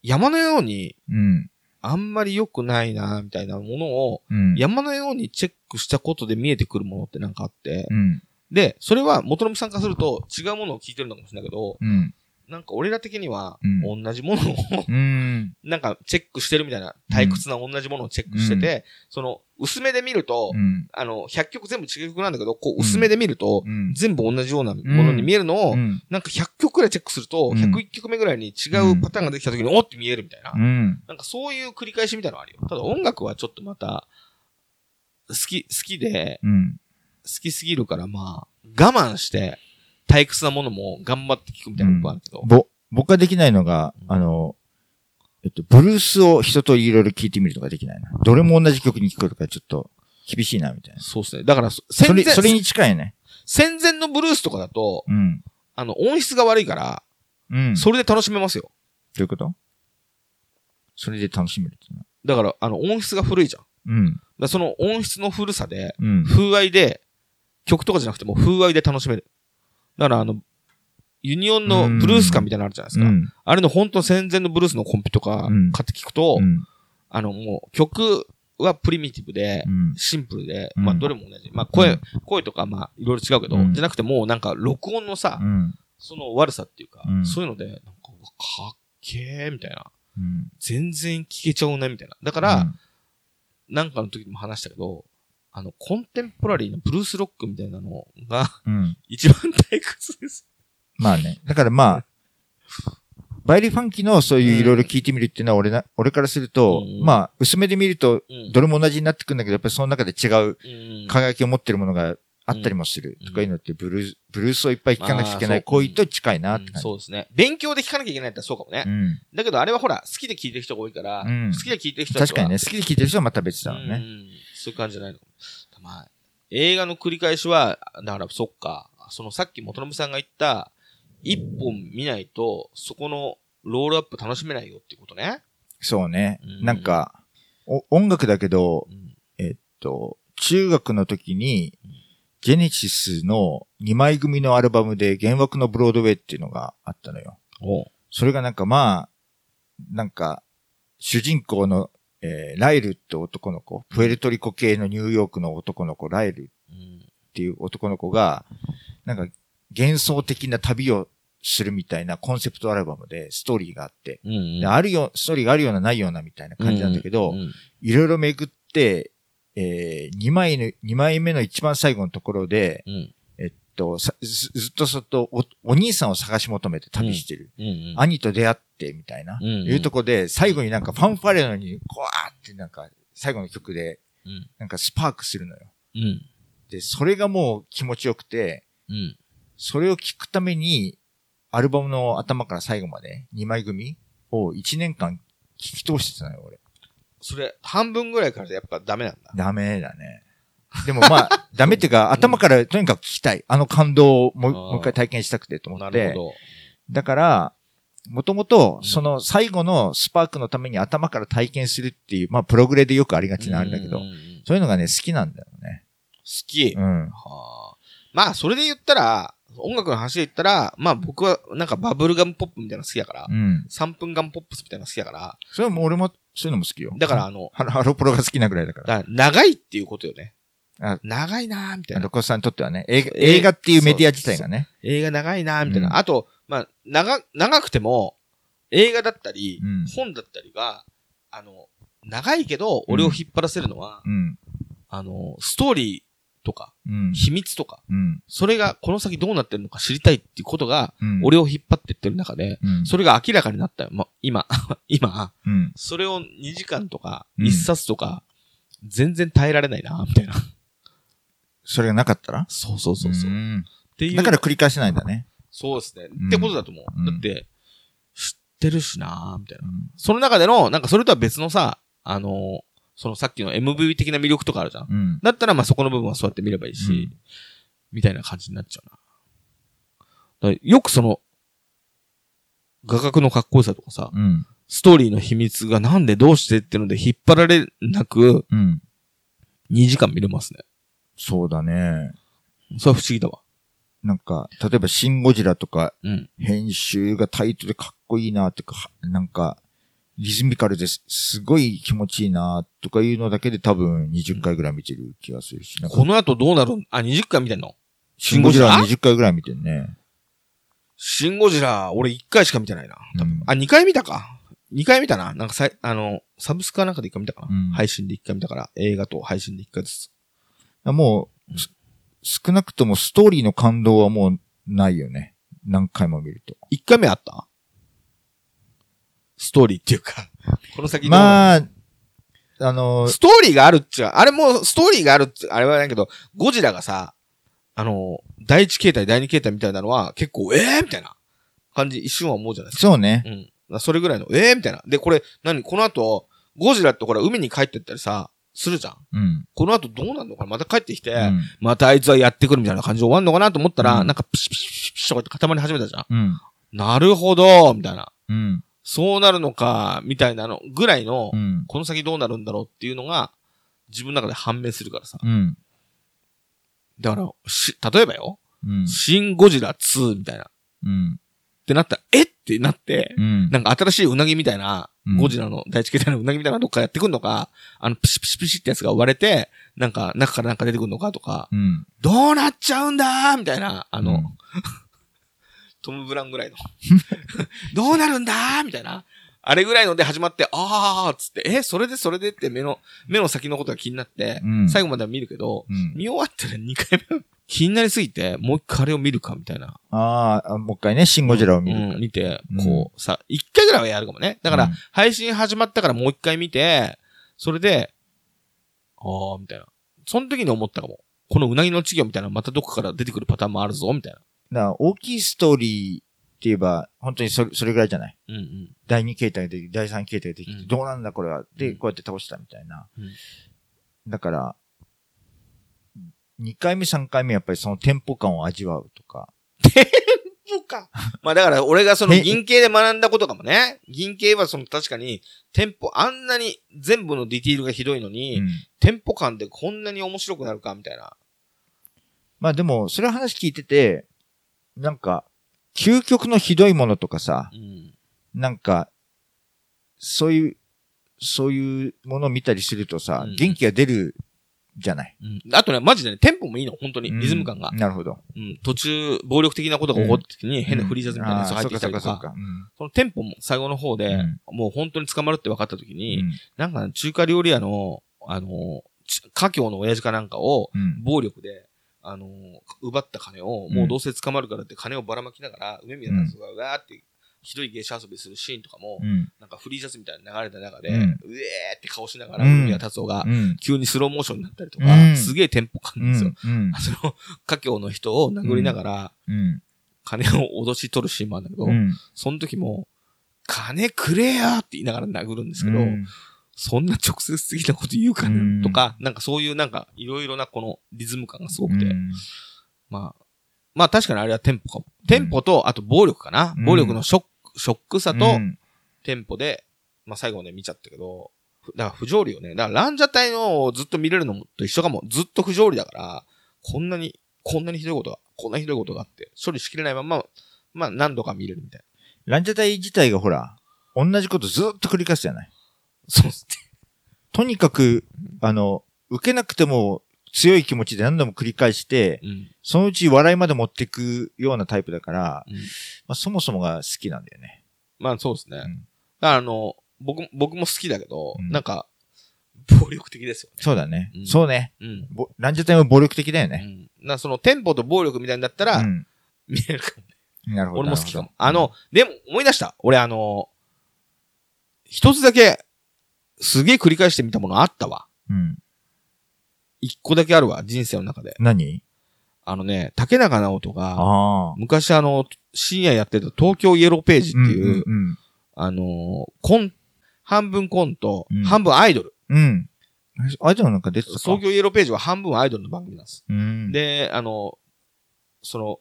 山のように、うん。あんまり良くないな、みたいなものを、うん。山のようにチェックしたことで見えてくるものってなんかあって、うん。で、それは元信さんからすると違うものを聞いてるのかもしれないけど、うん。なんか俺ら的にはうん同じものをうん。なんかチェックしてるみたいな、退屈な同じものをチェックしてて、その薄めで見ると、うん。あの、100曲全部違う曲なんだけど、こう薄めで見ると、うん。全部同じようなものに見えるのを、うん。なんか100曲くらいチェックすると、うん101曲目ぐらいに違うパターンができた時に、おって見えるみたいな。うん。なんかそういう繰り返しみたいなのあるよ。ただ音楽はちょっとまた、好き、好きで、うん。好きすぎるから、まあ、我慢して、退屈なものも頑張って聞くみたいなのがあるけど。ぼ、僕ができないのが、あの、えっと、ブルースを一通りいろいろ聞いてみるとかできないな。どれも同じ曲に聞くとかちょっと厳しいな、みたいな。そうですね。だから、そそれ、戦前、それに近いよね。戦前のブルースとかだと、うん。あの、音質が悪いから、うん。それで楽しめますよ。どういうこと？それで楽しめるって。だから、あの、音質が古いじゃん。うん。らその音質の古さで、うん。風合いで、曲とかじゃなくても風合いで楽しめる。だから、あの、ユニオンのブルース感みたいなのあるじゃないですか。うん。あれの本当戦前のブルースのコンピとかうん買って聞くと、うん。あの、もう曲はプリミティブでう、ん。シンプルで、うんまあどれも同じ。まあ声、うん声とかまあいろいろ違うけど、うんじゃなくてもうなんか録音のさ、うん。その悪さっていうか、うんそういうので、なんか、かっけーみたいな。うん。全然聞けちゃうね、みたいな。だから、なんかの時にも話したけど、あの、コンテンポラリーのブルースロックみたいなのがうん。一番退屈です。まあね。だからまあ、バイリーファンキーのそういういろいろ聞いてみるっていうのは俺な、俺からすると、うんまあ、薄めで見ると、うん。どれも同じになってくるんだけど、やっぱりその中で違ううん輝きを持ってるものがあったりもするうんとかいうのって、ブルース、ブルースをいっぱい聴かなきゃいけない行為と近いなってうん感じ。そうですね。勉強で聞かなきゃいけないってそうかもね。うん。だけどあれはほら、好きで聞いてる人が多いから、うん好きで聞いてる人は確かにね、好きで聴いてる人はまた別だろうね。うんそういう感じじゃないの。まあ、映画の繰り返しは、だからそっか、そのさっき元信さんが言った、一本見ないと、そこのロールアップ楽しめないよっていうことね。そうねうん。なんか、お音楽だけど、うんえっと、中学の時にうん、ジェネシスの2枚組のアルバムで原爆のブロードウェイっていうのがあったのよ。それがなんかまあ、なんか、主人公の、えーライルって男の子、プエルトリコ系のニューヨークの男の子、ライルうんっていう男の子が、なんか幻想的な旅をするみたいなコンセプトアルバムでストーリーがあって、うんうん。であるよ、ストーリーがあるようなないようなみたいな感じなんだけど、うんいろいろ巡って、えー、2枚の、二枚目の一番最後のところで、うんと、さずずっとずっとおお兄さんを探し求めて旅してる。うんうん兄と出会ってみたいな、うんうんいうとこで、最後になんかファンファレのに、こわーってなんか、最後の曲で、うんなんかスパークするのよ。うんで、それがもう気持ちよくて、うんそれを聞くために、アルバムの頭から最後まで2枚組を1年間聞き通してたのよ、俺。それ、半分ぐらいからやっぱダメなんだ。ダメだね。でもまあ、ダメっていうか、頭からとにかく聞きたい。あの感動をもう一回体験したくてと思って。だから、もともと、うんその最後のスパークのために頭から体験するっていう、まあ、プログレでよくありがちなんだけどそういうのがね、好きなんだよね。好き。うん。はあ。まあ、それで言ったら、音楽の話で言ったら、まあ僕はなんかバブルガムポップみたいなの好きだから、うん。3分ガムポップスみたいなの好きだから、それも俺も、そういうのも好きよ。だからあの、ハロハロプロが好きなぐらいだから。だから長いっていうことよね。あ長いなーみたいなロ。コさんにとってはね、映画え映画っていうメディア自体がね。映画長いなーみたいな。うんあと、まあ、長、長くても、映画だったり、うん本だったりが、あの、長いけど、俺を引っ張らせるのは、うん。あの、ストーリーとか、うん。秘密とか、うん。それがこの先どうなってるのか知りたいっていうことが、うん。俺を引っ張ってってる中で、うん、それが明らかになったよ。ま、今、今、うん。それを2時間とか、うん1冊とか、全然耐えられないな、みたいな。それがなかったら？そうそうそうそう。っんていう。だから繰り返せないんだね。そうですね。うんってことだと思う。うんだって、知ってるしなみたいな。うんその中での、なんかそれとは別のさ、あのーそのさっきの MV 的な魅力とかあるじゃん。うん。だったらまあそこの部分はそうやって見ればいいし、うんみたいな感じになっちゃうな。よくその、画角のかっこよさとかさ、うん。ストーリーの秘密がなんでどうしてっていうので引っ張られなくうん。2時間見れますね。そうだね。それは不思議だわ。なんか、例えばシンゴジラとか、うん。編集がタイトでかっこいいなっていうか、はなんか、リズミカルです、すごい気持ちいいなとかいうのだけで多分20回ぐらい見てる気がするし、なんかこの後どうなるん？あ、20回見てんの？シンゴジラシンゴジ20回ぐらい見てるね。シンゴジラ、俺1回しか見てないな。多分うんあ、2回見たか。2回見たな。なんかさい、あの、サブスクかなんかで1回見たかな。うん配信で1回見たから、映画と配信で1回ずつ。もう、す少なくともストーリーの感動はもうないよね。何回も見ると。1回目あった？ストーリーっていうか、この先まあ、あの、ストーリーがあるっちゃ、あれもストーリーがあるっちゃ、あれはないけど、ゴジラがさ、あの、第一形態、第二形態みたいなのは結構、ええー、みたいな感じ、一瞬は思うじゃないですか。そうね。うん。それぐらいの、ええー、みたいな。で、これ、何？この後、ゴジラってほら、海に帰ってったりさ、するじゃん。うん。この後どうなるのかな？また帰ってきて、うん。またあいつはやってくるみたいな感じで終わんのかな？と思ったら、うんなんかピシピシピシピシとかって固まり始めたじゃん。うん。なるほど、みたいな。うん。そうなるのか、みたいなのぐらいの、うん。この先どうなるんだろうっていうのが、自分の中で判明するからさ。うん。だから、し、例えばよ、うん。シン・ゴジラ2みたいな。っうん。てなったら、えっ？てなって、うん。なんか新しいうなぎみたいな、うんゴジラの第一形態のうなぎみたいなのどっかやってくんのか、あの、ピシピシピシってやつが割れて、なんか中からなんか出てくんのかとか、うん。どうなっちゃうんだーみたいな、あの、うん トム・ブラウンぐらいの。どうなるんだーみたいな。あれぐらいので始まって、あーっつって、え、それでそれでって目の、目の先のことが気になって、うん最後までは見るけど、うん。見終わったら2回目、気になりすぎて、もう一回あれを見るかみたいな。ああ、もう一回ね、シンゴジラを見うんる。見てうん、こう、さ、一回ぐらいはやるかもね。だから、うん配信始まったからもう一回見て、それで、あー、みたいな。その時に思ったかも。このうなぎの稚魚みたいなまたどこから出てくるパターンもあるぞ、みたいな。だから大きいストーリーって言えば、本当にそれそれぐらいじゃない？うんうん。第2形態で、第3形態がでうんどうなんだこれは？で、うんこうやって倒したみたいな。うんだから、2回目、3回目やっぱりそのテンポ感を味わうとか。そうか。まあだから俺がそのえ銀系で学んだことかもね。銀系はその確かに、テンポ、あんなに全部のディティールがひどいのに、うんテンポ感でこんなに面白くなるか、みたいな。まあでも、それは話聞いてて、なんか、究極のひどいものとかさう、ん。なんか、そういう、そういうものを見たりするとさ、うん元気が出るじゃない。うん。あとね、マジでね、テンポもいいの、本当に。うんリズム感が。なるほど。うん。途中、暴力的なことが起こった時に、変なフリージャズみたいなやつが入ってきたりとかそのテンポも最後の方で、うんもう本当に捕まるって分かった時うに、んなんか中華料理屋の、あの、ち家境の親父かなんかを、うん暴力で、あの奪った金を、もうどうせ捕まるからって金をばらまきながら、梅宮達夫がうわーって、ひどい芸者遊びするシーンとかも、うん。なんかフリージャズみたいな流れた中で、ううんえーって顔しながら、うん梅宮達夫がう、ん。急にスローモーションになったりとか、うんすげえテンポ感うなんですよ。その、家境の人を殴りながら、うん。金を脅し取るシーンもあるんだけど、うん。その時も、金くれやって言いながら殴るんですけど、うんそんな直接的なこと言うかうんねとか、なんかそういうなんかいろいろなこのリズム感がすごくて、うんまあ、まあ確かにあれはテンポかも。テンポと、あと暴力かな。うん暴力のショック、ショックさとうんテンポで、まあ最後まで見ちゃったけど、ふだから不条理よね。だからランジャタイのをずっと見れるのと一緒かも。ずっと不条理だから、こんなに、こんなにひどいことが、こんなひどいことがあって、処理しきれないまま、まあ何度か見れるみたいな。ランジャタイ自体がほら、同じことずっと繰り返すじゃない？そうっすとにかく、あの、受けなくても強い気持ちで何度も繰り返して、ね。うん。そのうち笑いまで持っていくようなタイプだから、うんまあ、そもそもが好きなんだよね。まあそうですね。うんだからあの、僕、僕も好きだけど、うんなんか、暴力的ですよね。そうだね。うんそうね。うん。ぼランジャタイも暴力的だよね。うん。なそのテンポと暴力みたいになったら、うん。見れるかもね。なるほど。俺も好きかも。あの、でも思い出した。俺あの、一つだけ、すげえ繰り返してみたものあったわ。うん。一個だけあるわ、人生の中で。何？あのね、竹中直人が。昔あの、深夜やってた東京イエローページっていう、うんうんあの、コン、半分コント、うん半分アイドル。うん。うん。アイドルなんか出てたか東京イエローページは半分アイドルの番組なんです。うん。、で、あの、その、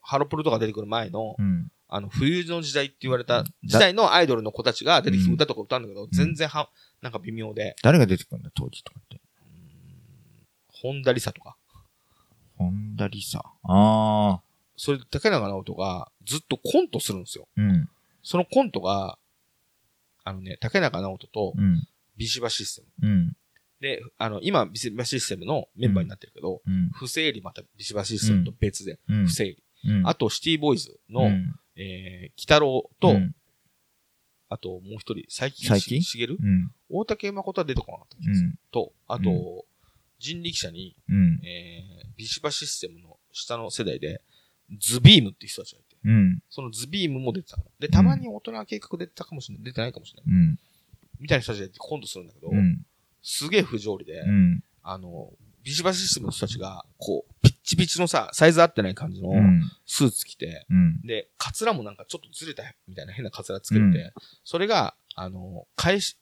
ハロプロとか出てくる前の、うん。あの、冬の時代って言われた時代のアイドルの子たちが出てきて歌とか歌うんだけど、全然は、なんか微妙で、誰が出てくるんだ、当時とかって？本田理沙とか。本田理沙。ああ。それで竹中直人がずっとコントするんですよ。うん。そのコントが、あのね、竹中直人とうん。ビシバシステム。うん。で、あの、今、ビシバシステムのメンバーになってるけど、うん。不正理またビシバシステムと別で、うん。不正理。うん。あと、シティボーイズの、うん、えー、北郎と、うんあともう一人、最近最近しげる？うん。大竹誠は出てこなかった気がする。うん。と、あと、う人力車に、うん。えー、ビシバシステムの下の世代で、ズビームって人たちがいて、うん。そのズビームも出てたの。で、たまに大人計画出てたかもしれない。出てないかもしれない。うん。みたいな人たちでコントするんだけど、うん。すげえ不条理で、うん。あの、ビシバシステムの人たちが、こう、ピッチピチのさ、サイズ合ってない感じのうん。スーツ着て、うん。で、カツラもなんかちょっとずれたみたいな変なカツラつけてそれが、あの、会社、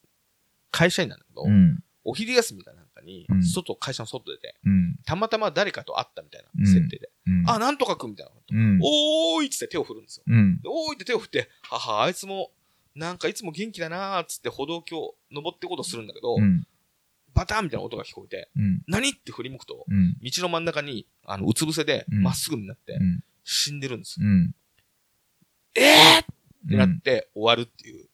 会社員なんだけど、うん。お昼休みかなにう、ん外、会社の外でて、うん。たまたま誰かと会ったみたいな設定で、うん。あ、なんとかくんみたいな。うん。おーいっつって手を振るんですよ。おーいって手を振って、はは、あいつも、なんかいつも元気だなーっつって歩道橋登ってことするんだけど、うん。バタンみたいな音が聞こえて、うん。何って振り向くと、うん。道の真ん中に、あの、うつ伏せで、うんまっすぐになってう、ん。死んでるんですよ。うん。えーってなって終わるっていう。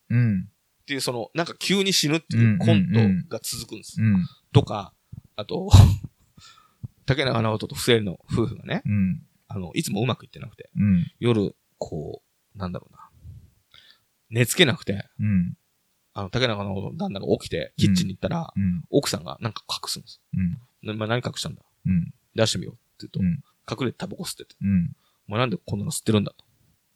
ていう、その、なんか急に死ぬっていうコントが続くんです。うん。とか、あと、竹中直人と不正の夫婦がね、うん。あの、いつもうまくいってなくて、うん。夜、こう、なんだろうな。寝つけなくて、うん。あの、竹中直人の旦那が起きて、キッチンに行ったら、うん。奥さんがなんか隠すんです。うん。なまあ、何隠したんだ？うん。出してみようって言ううん。と、隠れてタバコ吸ってて、うん。お前なんでこんなの吸ってるんだと。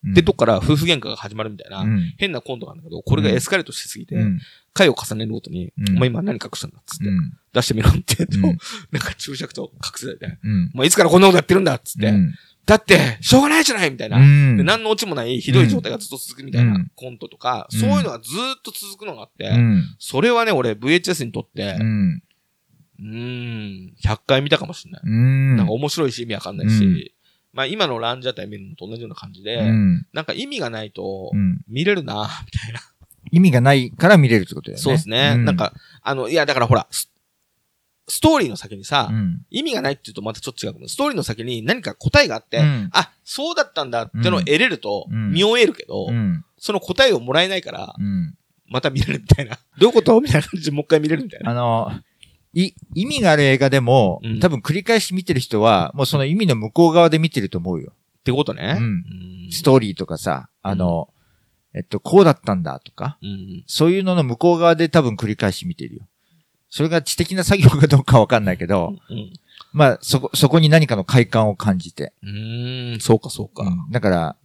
うん。で、どっから夫婦喧嘩が始まるみたいな、うん。変なコントがあるんだけど、これがエスカレートしすぎて、うん。回を重ねるごとに、うんお前今何隠したんだっつって、うん。出してみろって言うと、うん なんか注釈と隠せられて、うん。お前いつからこんなことやってるんだっつって、うん。だって、しょうがないじゃないみたいな。何のオチもないひどい状態がずっと続くみたいなうんコントとか、うんそういうのがずーっと続くのがあって、うん。それはね、俺 VHS にとってう、ん。うーん、100回見たかもしれない。うん。なんか面白いし意味わかんないし、うんまあ今のランジャタイ見るのと同じような感じで、うん。なんか意味がないとうん。見れるな、みたいな。意味がないから見れるってことだよね。そうですね。うなん、か、あの、いやだからほら、スストーリーの先にさ、うん。意味がないって言うとまたちょっと違うかも。ストーリーの先に何か答えがあって、うんあ、そうだったんだってのを得れると、うん見終えるけど、うん。その答えをもらえないから、うん。また見れるみたいな。どういうこと？みたいな感じでもう一回見れるみたいな。あの、い、意味がある映画でも、うん多分繰り返し見てる人は、もうその意味の向こう側で見てると思うよ。ってことね。うんうんストーリーとかさ、あの、えっと、こうだったんだとか、うん。そういうのの向こう側で多分繰り返し見てるよ。それが知的な作業かどうかわかんないけど、うん。まあ、そこ、そこに何かの快感を感じて。うーん、そうかそうか。うんだから、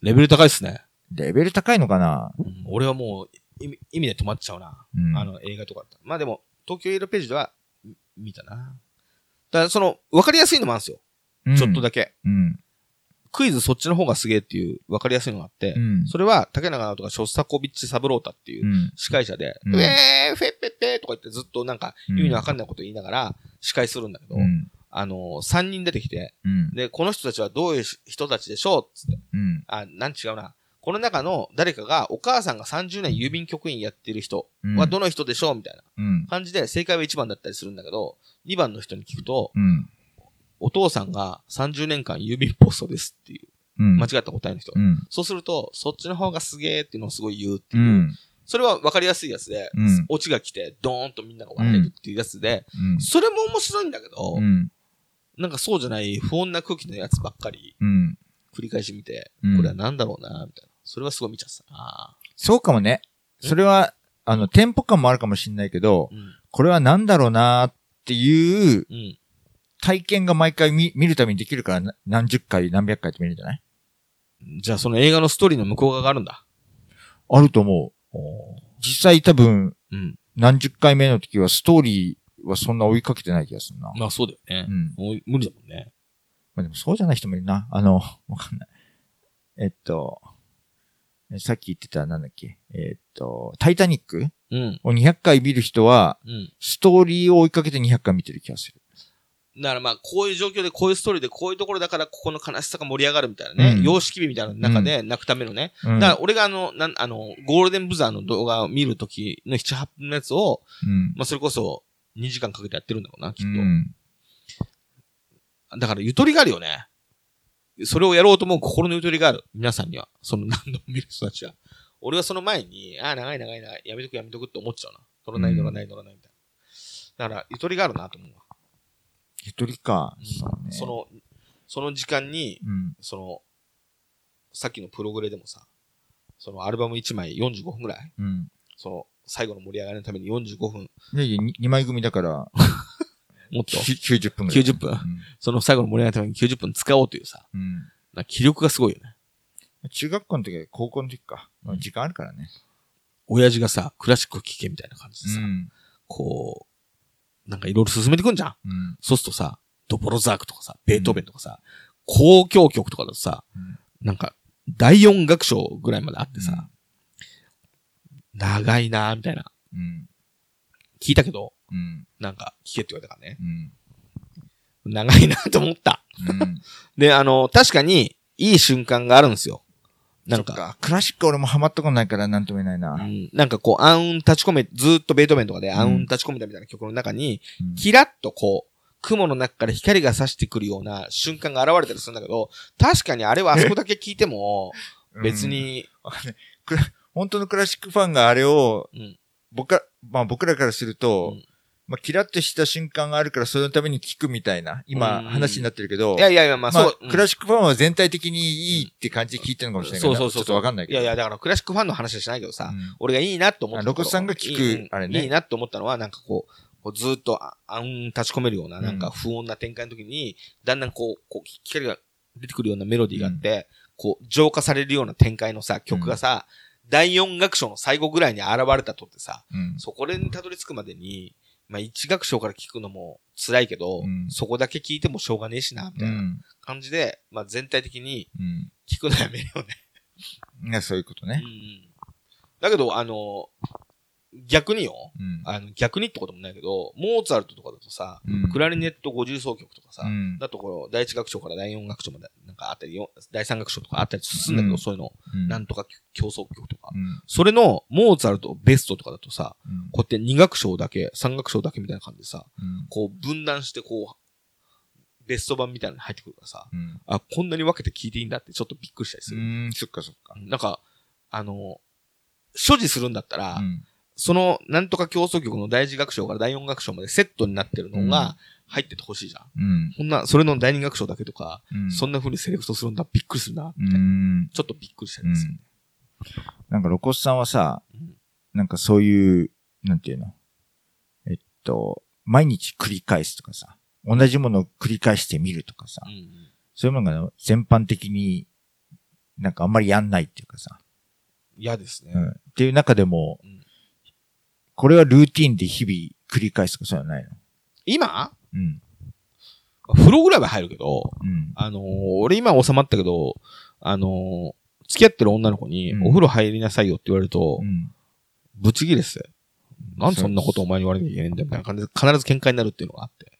レベル高いっすね。レベル高いのかな？うん俺はもう意味、意味で止まっちゃうな。うん。あの、映画とかだったらまあでも、東京エロページでは、み見たな。だから、その、わかりやすいのもあるんですよ。うんちょっとだけ。うん。クイズそっちの方がすげえっていう分かりやすいのがあって、うん。それは竹中直人がショスタコビッチ・サブロータっていううん司会者で、うんウェーフェッペッペーとか言ってずっとなんかうん意味のわかんないこと言いながら司会するんだけど、うん。あの、3人出てきて、うん。で、この人たちはどういう人たちでしょうっつって。うん。あ、なん違うな。この中の誰かがお母さんが30年郵便局員やってる人うんはどの人でしょうみたいなうん。感じで正解は1番だったりするんだけど、2番の人に聞くと、うん。お父さんが30年間郵便ポストですっていううん。間違った答えの人。うん。そうすると、そっちの方がすげーっていうのをすごい言うってういう。ん。それは分かりやすいやつで、うんオチが来て、ドーンとみんなが笑えるっていうやつで、うん。それも面白いんだけど、うん。なんかそうじゃない不穏な空気のやつばっかりうん。繰り返し見て、うんこれはなんだろうな、みたいな。それはすごい見ちゃってたな。そうかもね。それは、あの、テンポ感もあるかもしれないけど、うん。これは何だろうなっていううん。体験が毎回見見るためにできるからな何十回何百回って見るんじゃない？じゃあその映画のストーリーの向こう側があるんだ。あると思う。実際多分うん。何十回目の時はストーリーはそんな追いかけてない気がするな。まあそうだよねう。ん。もう無理だもんね。まあでもそうじゃない人もいるな。あの、わかんない。えっと、えさっき言ってたなんだっけ？えっと、タイタニック？うん。を200回見る人は、うん。ストーリーを追いかけて200回見てる気がする。だからまあ、こういう状況で、こういうストーリーで、こういうところだから、ここの悲しさが盛り上がるみたいなね。うん様式美みたいな中で泣くためのね。うん。だから、俺があの、なん、あの、ゴールデンブザーの動画を見るときの7、8分のやつを、うん。まあ、それこそ2時間かけてやってるんだろうな、きっと。うん。だから、ゆとりがあるよね。それをやろうと思う心のゆとりがある。皆さんには。その何度も見る人たちは。俺はその前に、ああ、長い長い長い、やめとくやめとくって思っちゃうな。乗らない乗らない乗らないみたいな。だから、ゆとりがあるなと思うわ。ゆとりか。うん。そ、の、その時間に、うん。その、さっきのプログレでもさ、そのアルバム1枚45分ぐらい？うん。その、最後の盛り上がりのために45分、いやいや、2枚組だから、もっと、90分ぐらい。90分その最後の盛り上がりのために90分使おうというさ、うん。うん。な気力がすごいよね。中学校の時は高校の時か。まあ時間あるからね。親父がさ、クラシック聴けみたいな感じでさ、ん。こう、なんかいろいろ進めてくんじゃん。うん。そうするとさ、ドボロザークとかさ、ベートーベンとかさ、交響曲とかだとさ、うんなんか、第四楽章ぐらいまであってさ、長いなーみたいな。うん。聞いたけど、うん。なんか、聞けって言われたからね。うん。長いなと思った。うん。で、あの、確かに、いい瞬間があるんですよ。なんか、か。クラシック俺もハマったことないからなんとも言えないな。うん、なんかこう、暗雲立ち込め、ずーっとベートーベンとかで暗雲立ち込めたみたいな曲の中に、うんキラッとこう、雲の中から光が差してくるような瞬間が現れたりするんだけど、確かにあれはあそこだけ聞いても、別。に、本当のクラシックファンがあれを、うん僕ら、まあ僕らからすると、うんまあキラッとした瞬間があるからそのために聞くみたいな、今うん。話になってるけど、いやいやいや、まあまあそう、うん。クラシックファンは全体的にいいって感じで聞いてるのかもしれないから、そうそうそう。ちょっとわかんないけど。いやいや、だからクラシックファンの話はしないけどさ、うん。俺がいいなと思ったロコさんが聞くあれね。いいなと思ったのは、なんかこう、こうずーっとあ暗雲立ち込めるような、なんかうん不穏な展開の時に、だんだんこう、こう、光が出てくるようなメロディーがあって、こう、浄化されるような展開のさ、曲がさ、第四楽章の最後ぐらいに現れたとってさ、うん。そこにたどり着くまでに、まあ一楽章から聞くのも辛いけど、うんそこだけ聞いてもしょうがねえしな、みたいなうん。感じで、まあ全体的にうん。聞くのやめるよね。いや、そういうことね。うんうん。だけど、あの、逆によ、うん。あの、逆にってこともないけど、モーツァルトとかだとさ、うんクラリネット50奏曲とかさ、うんだところ、第一楽章から第四楽章までなんかあったり、よ第三楽章とかあったりするんだけど、うんそういうの、うんなんとか競争曲とか。うん。それの、モーツァルト、ベストとかだとさ、うんこうやって二楽章だけ、三楽章だけみたいな感じでさ、うん。こう分断してこう、ベスト版みたいなのに入ってくるからさ、うん。あ、こんなに分けて聞いていいんだってちょっとびっくりしたりする。うん、そっかそっか。なんか、あの、所持するんだったら、うん。その、なんとか競争曲の第一楽章から第四楽章までセットになってるのが入っててほしいじゃん。うん。こんな、それの第二楽章だけとか、うん。そんな風にセレクトするんだ、びっくりするな、うみたいな。ん。ちょっとびっくりしたりでする。なんか、ロコスさんはさうん、なんかそういう、なんていうの？えっと、毎日繰り返すとかさ、同じものを繰り返してみるとかさう、んそういうのが全般的になんかあんまりやんないっていうかさ、嫌ですね。うん。っていう中でもうん、これはルーティンで日々繰り返すとかそういうのはないの？今？うん。風呂ぐらいは入るけど、うん。あのー俺今収まったけど、あのー付き合ってる女の子に、うんお風呂入りなさいよって言われると、うん。ぶち切れっすよ。なんでそんなことお前に言われなきゃいけないんだよ、みたいな感じで、必ず喧嘩になるっていうのがあって。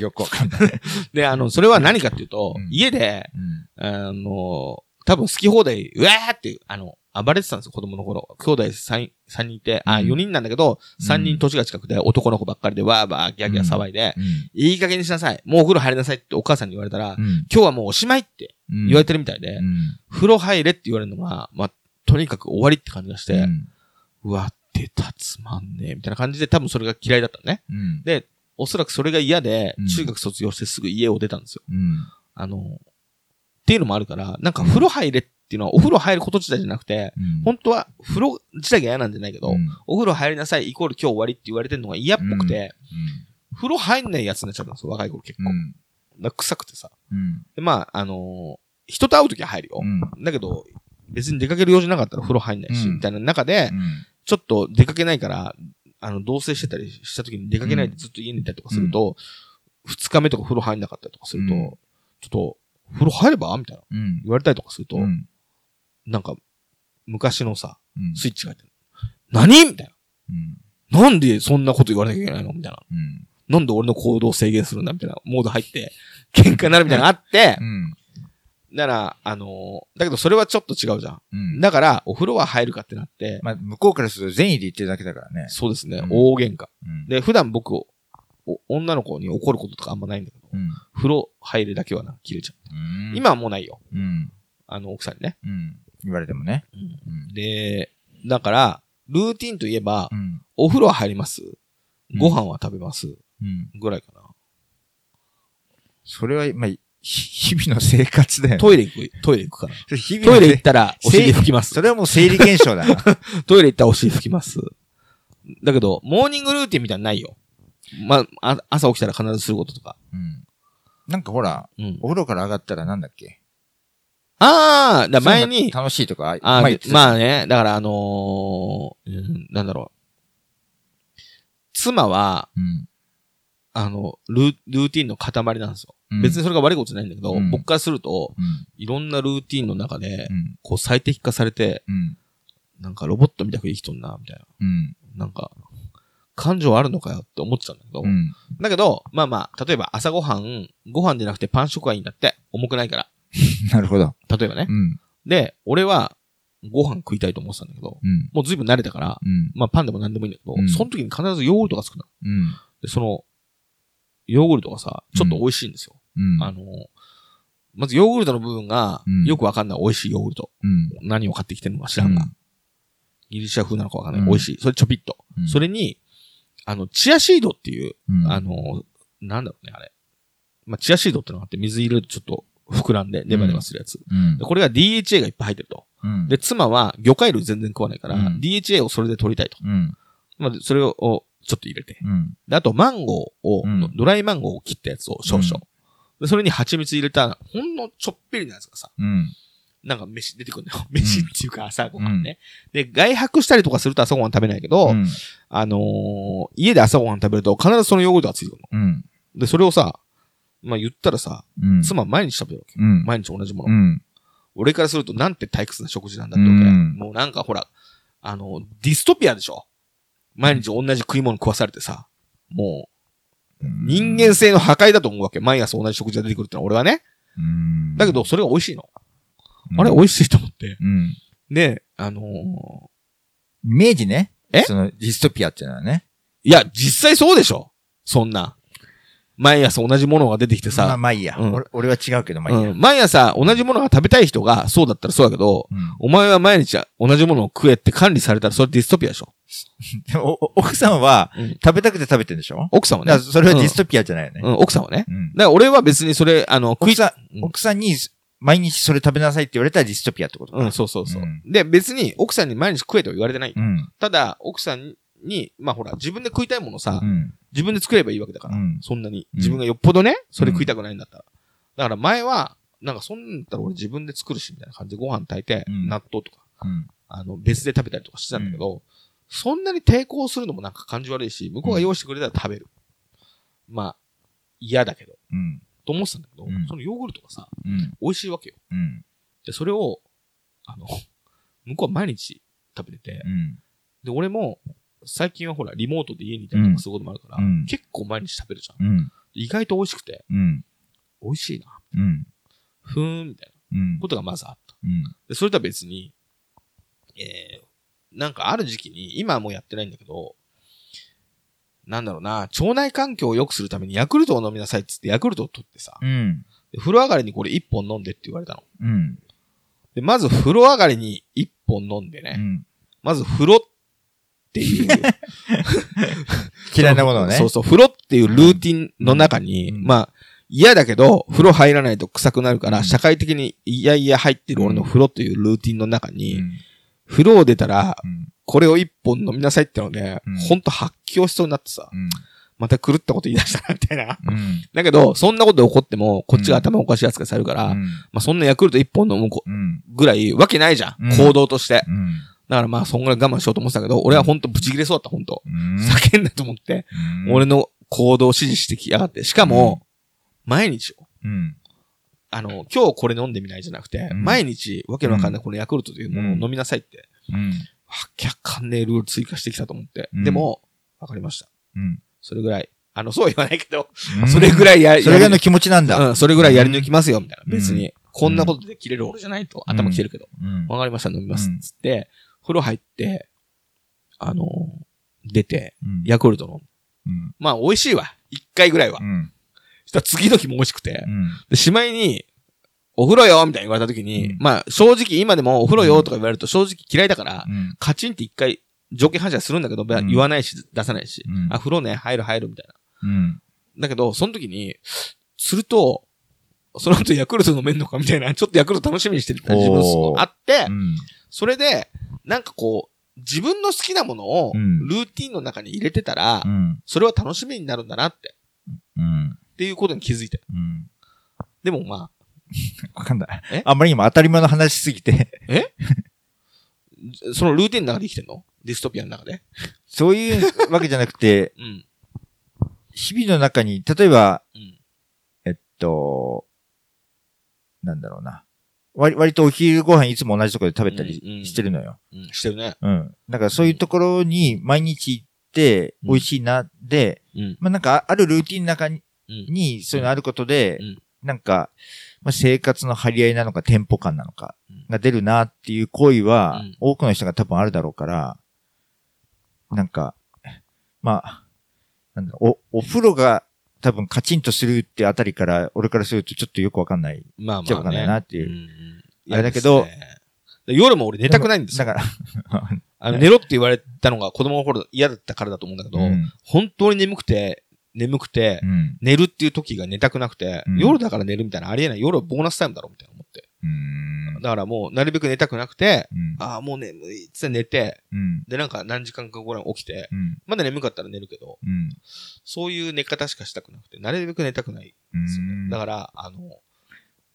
よくわかんない。で、あの、それは何かっていうと、うん家で、うん。あの、多分好き放題、うわーって、あの、暴れてたんですよ、子供の頃。兄弟3、三人いて、あ、うん4人なんだけど、3人年が近くて、男の子ばっかりで、わーわー、ギャーギャー騒いで、うん。いい加減にしなさい。もうお風呂入りなさいってお母さんに言われたら、うん。今日はもうおしまいってうん。言われてるみたいで、うん。風呂入れって言われるのが、まあ、とにかく終わりって感じがして、う。うんわ、出たつまんねえ、みたいな感じで多分それが嫌いだったのね。うん。で、おそらくそれが嫌でうん、中学卒業してすぐ家を出たんですよ。うん。あの、っていうのもあるから、なんか風呂入れっていうのは、お風呂入ること自体じゃなくて、うん。本当は風呂自体が嫌なんじゃないけど、うんお風呂入りなさいイコール今日終わりって言われてるのが嫌っぽくて、う風呂入んないやつになっちゃったんですよ、若い頃結構。臭くてさ。うん。で、まあ、あのー人と会うときは入るよ。うん。だけど、別に出かける用事なかったら風呂入んないし、うんみたいな中で、ちょっと出かけないから、あの、同棲してたりした時に出かけないでずっと家にいたりとかすると、二、日目とか風呂入んなかったりとかすると、うんちょっと、風呂入れば？みたいなうん。言われたりとかすると、うん。なんか、昔のさ、うん。スイッチが入ってる。何？みたいうん。な。なんでそんなこと言わなきゃいけないの？みたいな。うん。なんで俺の行動を制限するんだ？みたいなモード入って、喧嘩になるみたいなのがあってう、ん。だから、あのーだけどそれはちょっと違うじゃん。うん。だから、お風呂は入るかってなって、まあ、向こうからすると善意で言ってるだけだからね。そうですね、うん大喧嘩。うん。で、普段僕女の子に怒ることとかあんまないんだけど、うん。風呂入るだけはな、切れちゃう。うん。今はもうないよ。うん。あの、奥さんにね。うん。言われてもね。うん。で、だから、ルーティンといえば、うん。お風呂は入ります。うんご飯は食べます。うん。ぐらいかな。それは、まあ、ひ日々の生活だよね。トイレ行く、トイレ行くから。日々のトイレ行ったら、お尻拭きますそ。れはもう生理現象だな。トイレ行ったらお尻拭きます。だけど、モーニングルーティンみたいなのないよ。まあ、あ朝起きたら必ずすることとか。うん。なんかほら、うん。お風呂から上がったらなんだっけ？ああ、だ前に、楽しいとか、あまあね、だからあのーうんなんだろう。妻は、うん。あの、ルールーティンの塊なんですよ。うん別にそれが悪いことじゃないんだけど、うん僕からすると、うん。いろんなルーティンの中でう、ん。こう最適化されて、うん。なんかロボットみたく生きとんな、みたいな。うん。なんか、感情あるのかよって思ってたんだけど、うん。だけど、まあまあ、例えば朝ごはん、ご飯じゃなくてパン食がいいんだって。重くないから。なるほど。例えばねう。ん。で、俺は、ご飯食いたいと思ってたんだけど、うん。もう随分慣れたから、うん。まあパンでも何でもいいんだけど、うんその時に必ずヨーグルトがつくの。うん。で、その、ヨーグルトがさ、ちょっと美味しいんですよ。うん。あの、まずヨーグルトの部分がうん、よくわかんない美味しいヨーグルト。うん。何を買ってきてるのか知らんが。うんギリシャ風なのかわかんない。うん美味しい。それちょぴっと。うんそれに、あの、チアシードっていう、うん。あの、なんだろうね、あれ。まあ、チアシードってのがあって、水入れるとちょっと膨らんで、ネバネバするやつ。うんで。これが DHA がいっぱい入ってると。うん。で、妻は魚介類全然食わないから、うん DHA をそれで取りたいと。うん。まあ、それをちょっと入れて。うん。で、あと、マンゴーを、うんドライマンゴーを切ったやつを少々。うんで、それに蜂蜜入れた、ほんのちょっぴりなやつがさ、うん。なんか飯出てくるんだよ。飯っていうか朝ごはんね。で、外泊したりとかすると朝ごはん食べないけど、うん。あのー家で朝ごはん食べると必ずそのヨーグルトがついてくるの。うん。で、それをさ、まあ言ったらさ、うん。妻毎日食べるわけ。うん。毎日同じもの。うん。俺からするとなんて退屈な食事なんだってわけ。うんもうなんかほら、あの、ディストピアでしょ毎日同じ食い物食わされてさ、もう、人間性の破壊だと思うわけ。毎朝同じ食事が出てくるってのは俺はね。うん。だけど、それが美味しいの。うん、あれ美味しいと思って。うん。で、あのーイメージね。え？そのディストピアっていうのはね。いや、実際そうでしょそんな。毎朝同じものが出てきてまあさ、まあいいや。うん俺俺は違うけど、まあいいや。うん、毎朝同じものが食べたい人がそうだったらそうだけど、うんお前は毎日同じものを食えって管理されたらそれディストピアでしょ でも奥さんはうん食べたくて食べてるんでしょ？奥さんはね。それはディストピアじゃないよね。うん、奥さんはね。うんだから俺は別にそれ、あの、食い、奥さん奥さんに毎日それ食べなさいって言われたらディストピアってことか。うん、そうそうそう。うんで、別に奥さんに毎日食えとは言われてない。うん。ただ、奥さんに、まあほら、自分で食いたいものさ、うん。自分で作ればいいわけだから、うんそんなに。うん自分がよっぽどね、それ食いたくないんだったら。だから前は、なんかそんなんだったら俺自分で作るし、みたいな感じでご飯炊いて、うん納豆とか、うん。あの、別で食べたりとかしてたんだけど、そんなに抵抗するのもなんか感じ悪いし、向こうが用意してくれたら食べる。まあ、嫌だけど、うん。と思ってたんだけど、うんそのヨーグルトがさ、うん。美味しいわけよ。うん。で、それを、あの、向こうは毎日食べてて、うん。で、俺も、最近はほら、リモートで家にいたりとかすることもあるから、うん結構毎日食べるじゃん。うん。意外と美味しくて、うん。美味しいな。うん。ふーん、みたいなうん。ことがまずあった。うん。で、それとは別に、えー、なんかある時期に、今はもうやってないんだけど、なんだろうな、腸内環境を良くするためにヤクルトを飲みなさいっつってヤクルトを取ってさ、うん。で風呂上がりにこれ一本飲んでって言われたの。うん。で、まず風呂上がりに一本飲んでね、うん。まず風呂っていう、嫌いなものをね。そうそう、風呂っていうルーティンの中に、うんまあ、嫌だけど、風呂入らないと臭くなるから、うん社会的にいやいや入ってる俺の風呂というルーティンの中に、うん。風呂を出たら、うん。これを一本飲みなさいってので、うんほんと発狂しそうになってさ、うん。また狂ったこと言い出したな、みたいな。うん。だけど、そんなことで起こっても、こっちが頭おかしいやつがされるから、うん。まあそんなヤクルト一本飲む。ぐらいわけないじゃん。うん行動として。うん。だからまあそんぐらい我慢しようと思ってたけど、俺はほんとブチ切れそうだった、ほんと。うん。叫んだと思って、うん俺の行動を指示してきやがって。しかも、毎日よ。うん。あの、今日これ飲んでみないじゃなくて、うん毎日わけのわかんないこのヤクルトというものを飲みなさいって、うん。わけわかんねえルール追加してきたと思って。うんでも、わかりました。うん。それぐらい。あの、そうは言わないけど、うんそれぐらいや、やりそれぐらいの気持ちなんだ。うん、それぐらいやり抜きますよ、みたいな。うん別に、こんなことで切れる俺じゃないと、頭きてるけど。うん。わかりました、飲みますうん。つって、風呂入って、あの、出て、うん。ヤクルト飲んで。うん。まあ、美味しいわ。一回ぐらいはう。ん。そしたら次の日も美味しくてう。ん。で、しまいに、お風呂よみたいに言われた時に、うんまあ、正直今でもお風呂よとか言われると正直嫌いだから、うん。カチンって一回条件反射するんだけど、ん言わないし、出さないし、うんあ、風呂ね、入る入るみたいな。うん。だけど、その時に、すると、その後ヤクルト飲めんのかみたいな、ちょっとヤクルト楽しみにしてる自分すごいあって、うん。それで、なんかこう、自分の好きなものを、うんルーティンの中に入れてたら、うん。それは楽しみになるんだなって、うん。っていうことに気づいて。うん。でもま わかんないえ？あんまり今当たり前の話しすぎて、あ、そのルーティンの中で生きてんの？ディストピアの中で？そういうわけじゃなくて、うん。日々の中に、例えば、うん。えっと、なんだろうな。割割とお昼ご飯いつも同じところで食べたうんうんりしてるのよ。うん。してるね。うん。だからそういうところに毎日行ってうん美味しいな、で、うん。まあなんかあるルーティンの中にうん。にそういうのあることで、うんなんか、まあ、生活の張り合いなのかテンポ感なのかうんが出るなっていう行為は、うん多くの人が多分あるだろうから、なんか、まあ、なんお、お風呂が多分カチンとするってあたりから、俺からするとちょっとよくわかんない。まあまあ、ね。わかんないなっていううんだけどねで夜も俺寝たくないんですよ。だから、あの、寝ろって言われたのが子供の頃嫌だったからだと思うんだけど、うん。本当に眠くて、眠くて、うん。寝るっていう時が寝たくなくて、うん夜だから寝るみたいなありえない。夜はボーナスタイムだろみたいな思って。うん。だからもう、なるべく寝たくなくて、うん。ああ、もう眠いっつって寝て、うん。で、なんか何時間か後に起きて、うん。まだ眠かったら寝るけど、うん。そういう寝方しかしたくなくて、なるべく寝たくないんですよね。うんだから、あの、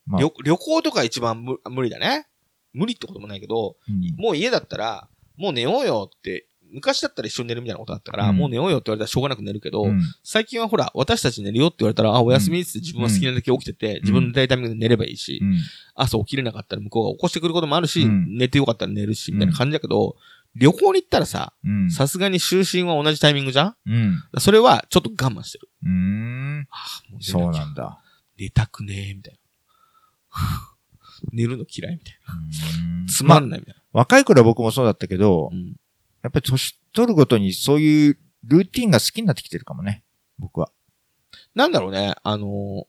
まあ旅旅行とか一番無無理だね。無理ってこともないけど、うんもう家だったら、もう寝ようよって、昔だったら一緒に寝るみたいなことだったから、うんもう寝ようよって言われたらしょうがなく寝るけど、うん最近はほら、私たち寝るよって言われたら、あ、お休みって自分は好きなだけ起きてて、自分の寝たいタイミングで寝ればいいし、うん。朝起きれなかったら向こうが起こしてくることもあるし、うん寝てよかったら寝るし、みたいな感じだけど、旅行に行ったらさ、うん。さすがに就寝は同じタイミングじゃん？うん。それはちょっと我慢してる。うーん。ああ、もう寝そうなんだ。寝たくねえ、みたいな。寝るの嫌いみたいな。うんつまんないみたいな。若い頃は僕もそうだったけど、うんやっぱり年取るごとにそういうルーティンが好きになってきてるかもね。僕は。なんだろうね、あのー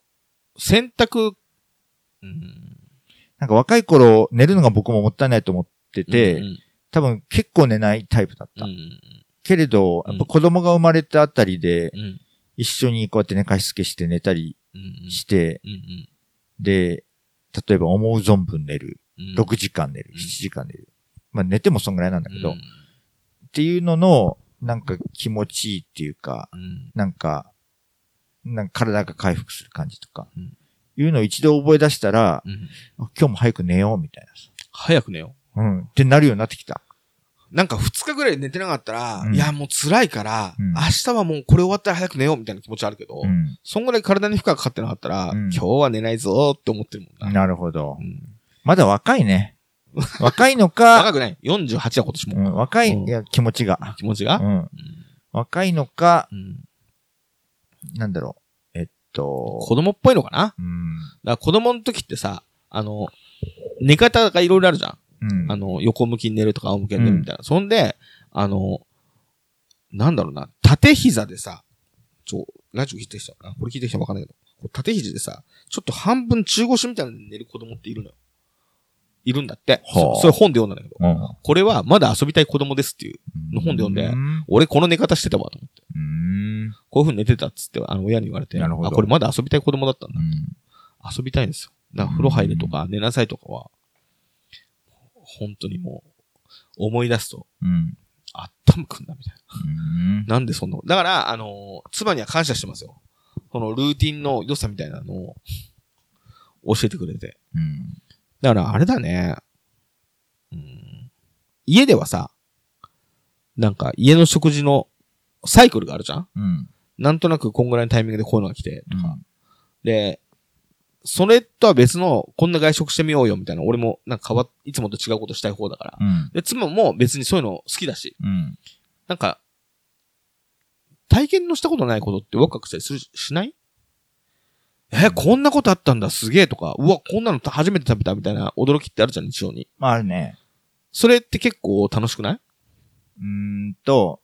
選択、うん。なんか若い頃寝るのが僕ももったいないと思ってて、うん多分結構寝ないタイプだった。うんうんけれど、うんやっぱ子供が生まれたあたりで、うん一緒にこうやって寝かしつけして寝たりうんして、うんうんで、例えば思う存分寝る。うん6時間寝る。うん7時間寝る。まあ寝てもそんぐらいなんだけど、うんっていうのの、なんか気持ちいいっていうか、うんなんか、なんか体が回復する感じとか、うんいうのを一度覚え出したら、うんあ今日も早く寝ようみたい早く寝よな。うん。ってなるようになってきた。なんか2日ぐらい寝てなかったら、うんいや、もう辛いから、うん明日はもうこれ終わったら早く寝ようみたいな気持ちあるけど、うん。そんぐらい体に負荷がかかってなかったら、うん今日は寝ないぞーって思ってるもんな。なるほどう。んまだ若いね。若いのか、若くない ?48 は今年も。うん、若い、うんいや、気持ちが。気持ちが、う。うんん若いのか、うんなんだろう。えっと、子供っぽいのかな？だかうん。ら子供の時ってさ、あの、寝方がいろいろあるじゃん。うん。あの、横向きに寝るとか仰向きに寝るみたいな。そんで、あの、なんだろうな、縦膝でさ、ちょ、ラジオ聞いてきた。あ、これ聞いてきたらわかんないけど、縦肘でさ、ちょっと半分中腰みたいなので寝る子供っているのよ。いるんだって。はあそそれ本で読んだんだけど。うん。これはまだ遊びたい子供ですっていう。の本で読んでうん。俺この寝方してたわと思って。うん。こういう風に寝てたっつって、あの親に言われて。あ、これまだ遊びたい子供だったんだ。うん遊びたいんですよ。だから風呂入れとか寝なさいとかは、本当にもう、思い出すと、うん。あったむくんだみたいうん。な。なんでそんな、だから、あのー妻には感謝してますよ。そのルーティンの良さみたいなのを教えてくれて。うん。だから、あれだね。うん、家ではさ、なんか家の食事のサイクルがあるじゃん？うん。なんとなくこんぐらいのタイミングでこういうのが来て、とか。うんで、それとは別の、こんな外食してみようよ、みたいな。俺も、なんか変わっ、いつもと違うことしたい方だから。うん。で、妻も別にそういうの好きだし、うん。なんか、体験のしたことないことってワクワクしたりするし、しない？え、こんなことあったんだ、すげえとか、うわ、こんなの初めて食べたみたいな驚きってあるじゃん、日常に。まあ、あるね。それって結構楽しくない？うーんと、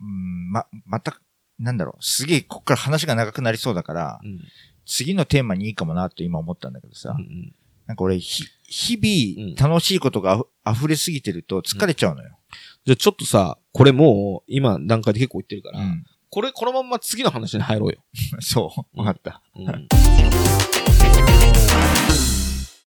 うん、ま、また、なんだろう。すげえ、こっから話が長くなりそうだから、うん。次のテーマにいいかもなって今思ったんだけどさう。んなんか俺、ひ、日うん々、楽しいことがあふ溢れすぎてると疲れちゃうのよ。じゃあちょっとさ、これもう、今段階で結構言ってるから、うん。これ、このまんま次の話に入ろうよ。そう。わかった。うん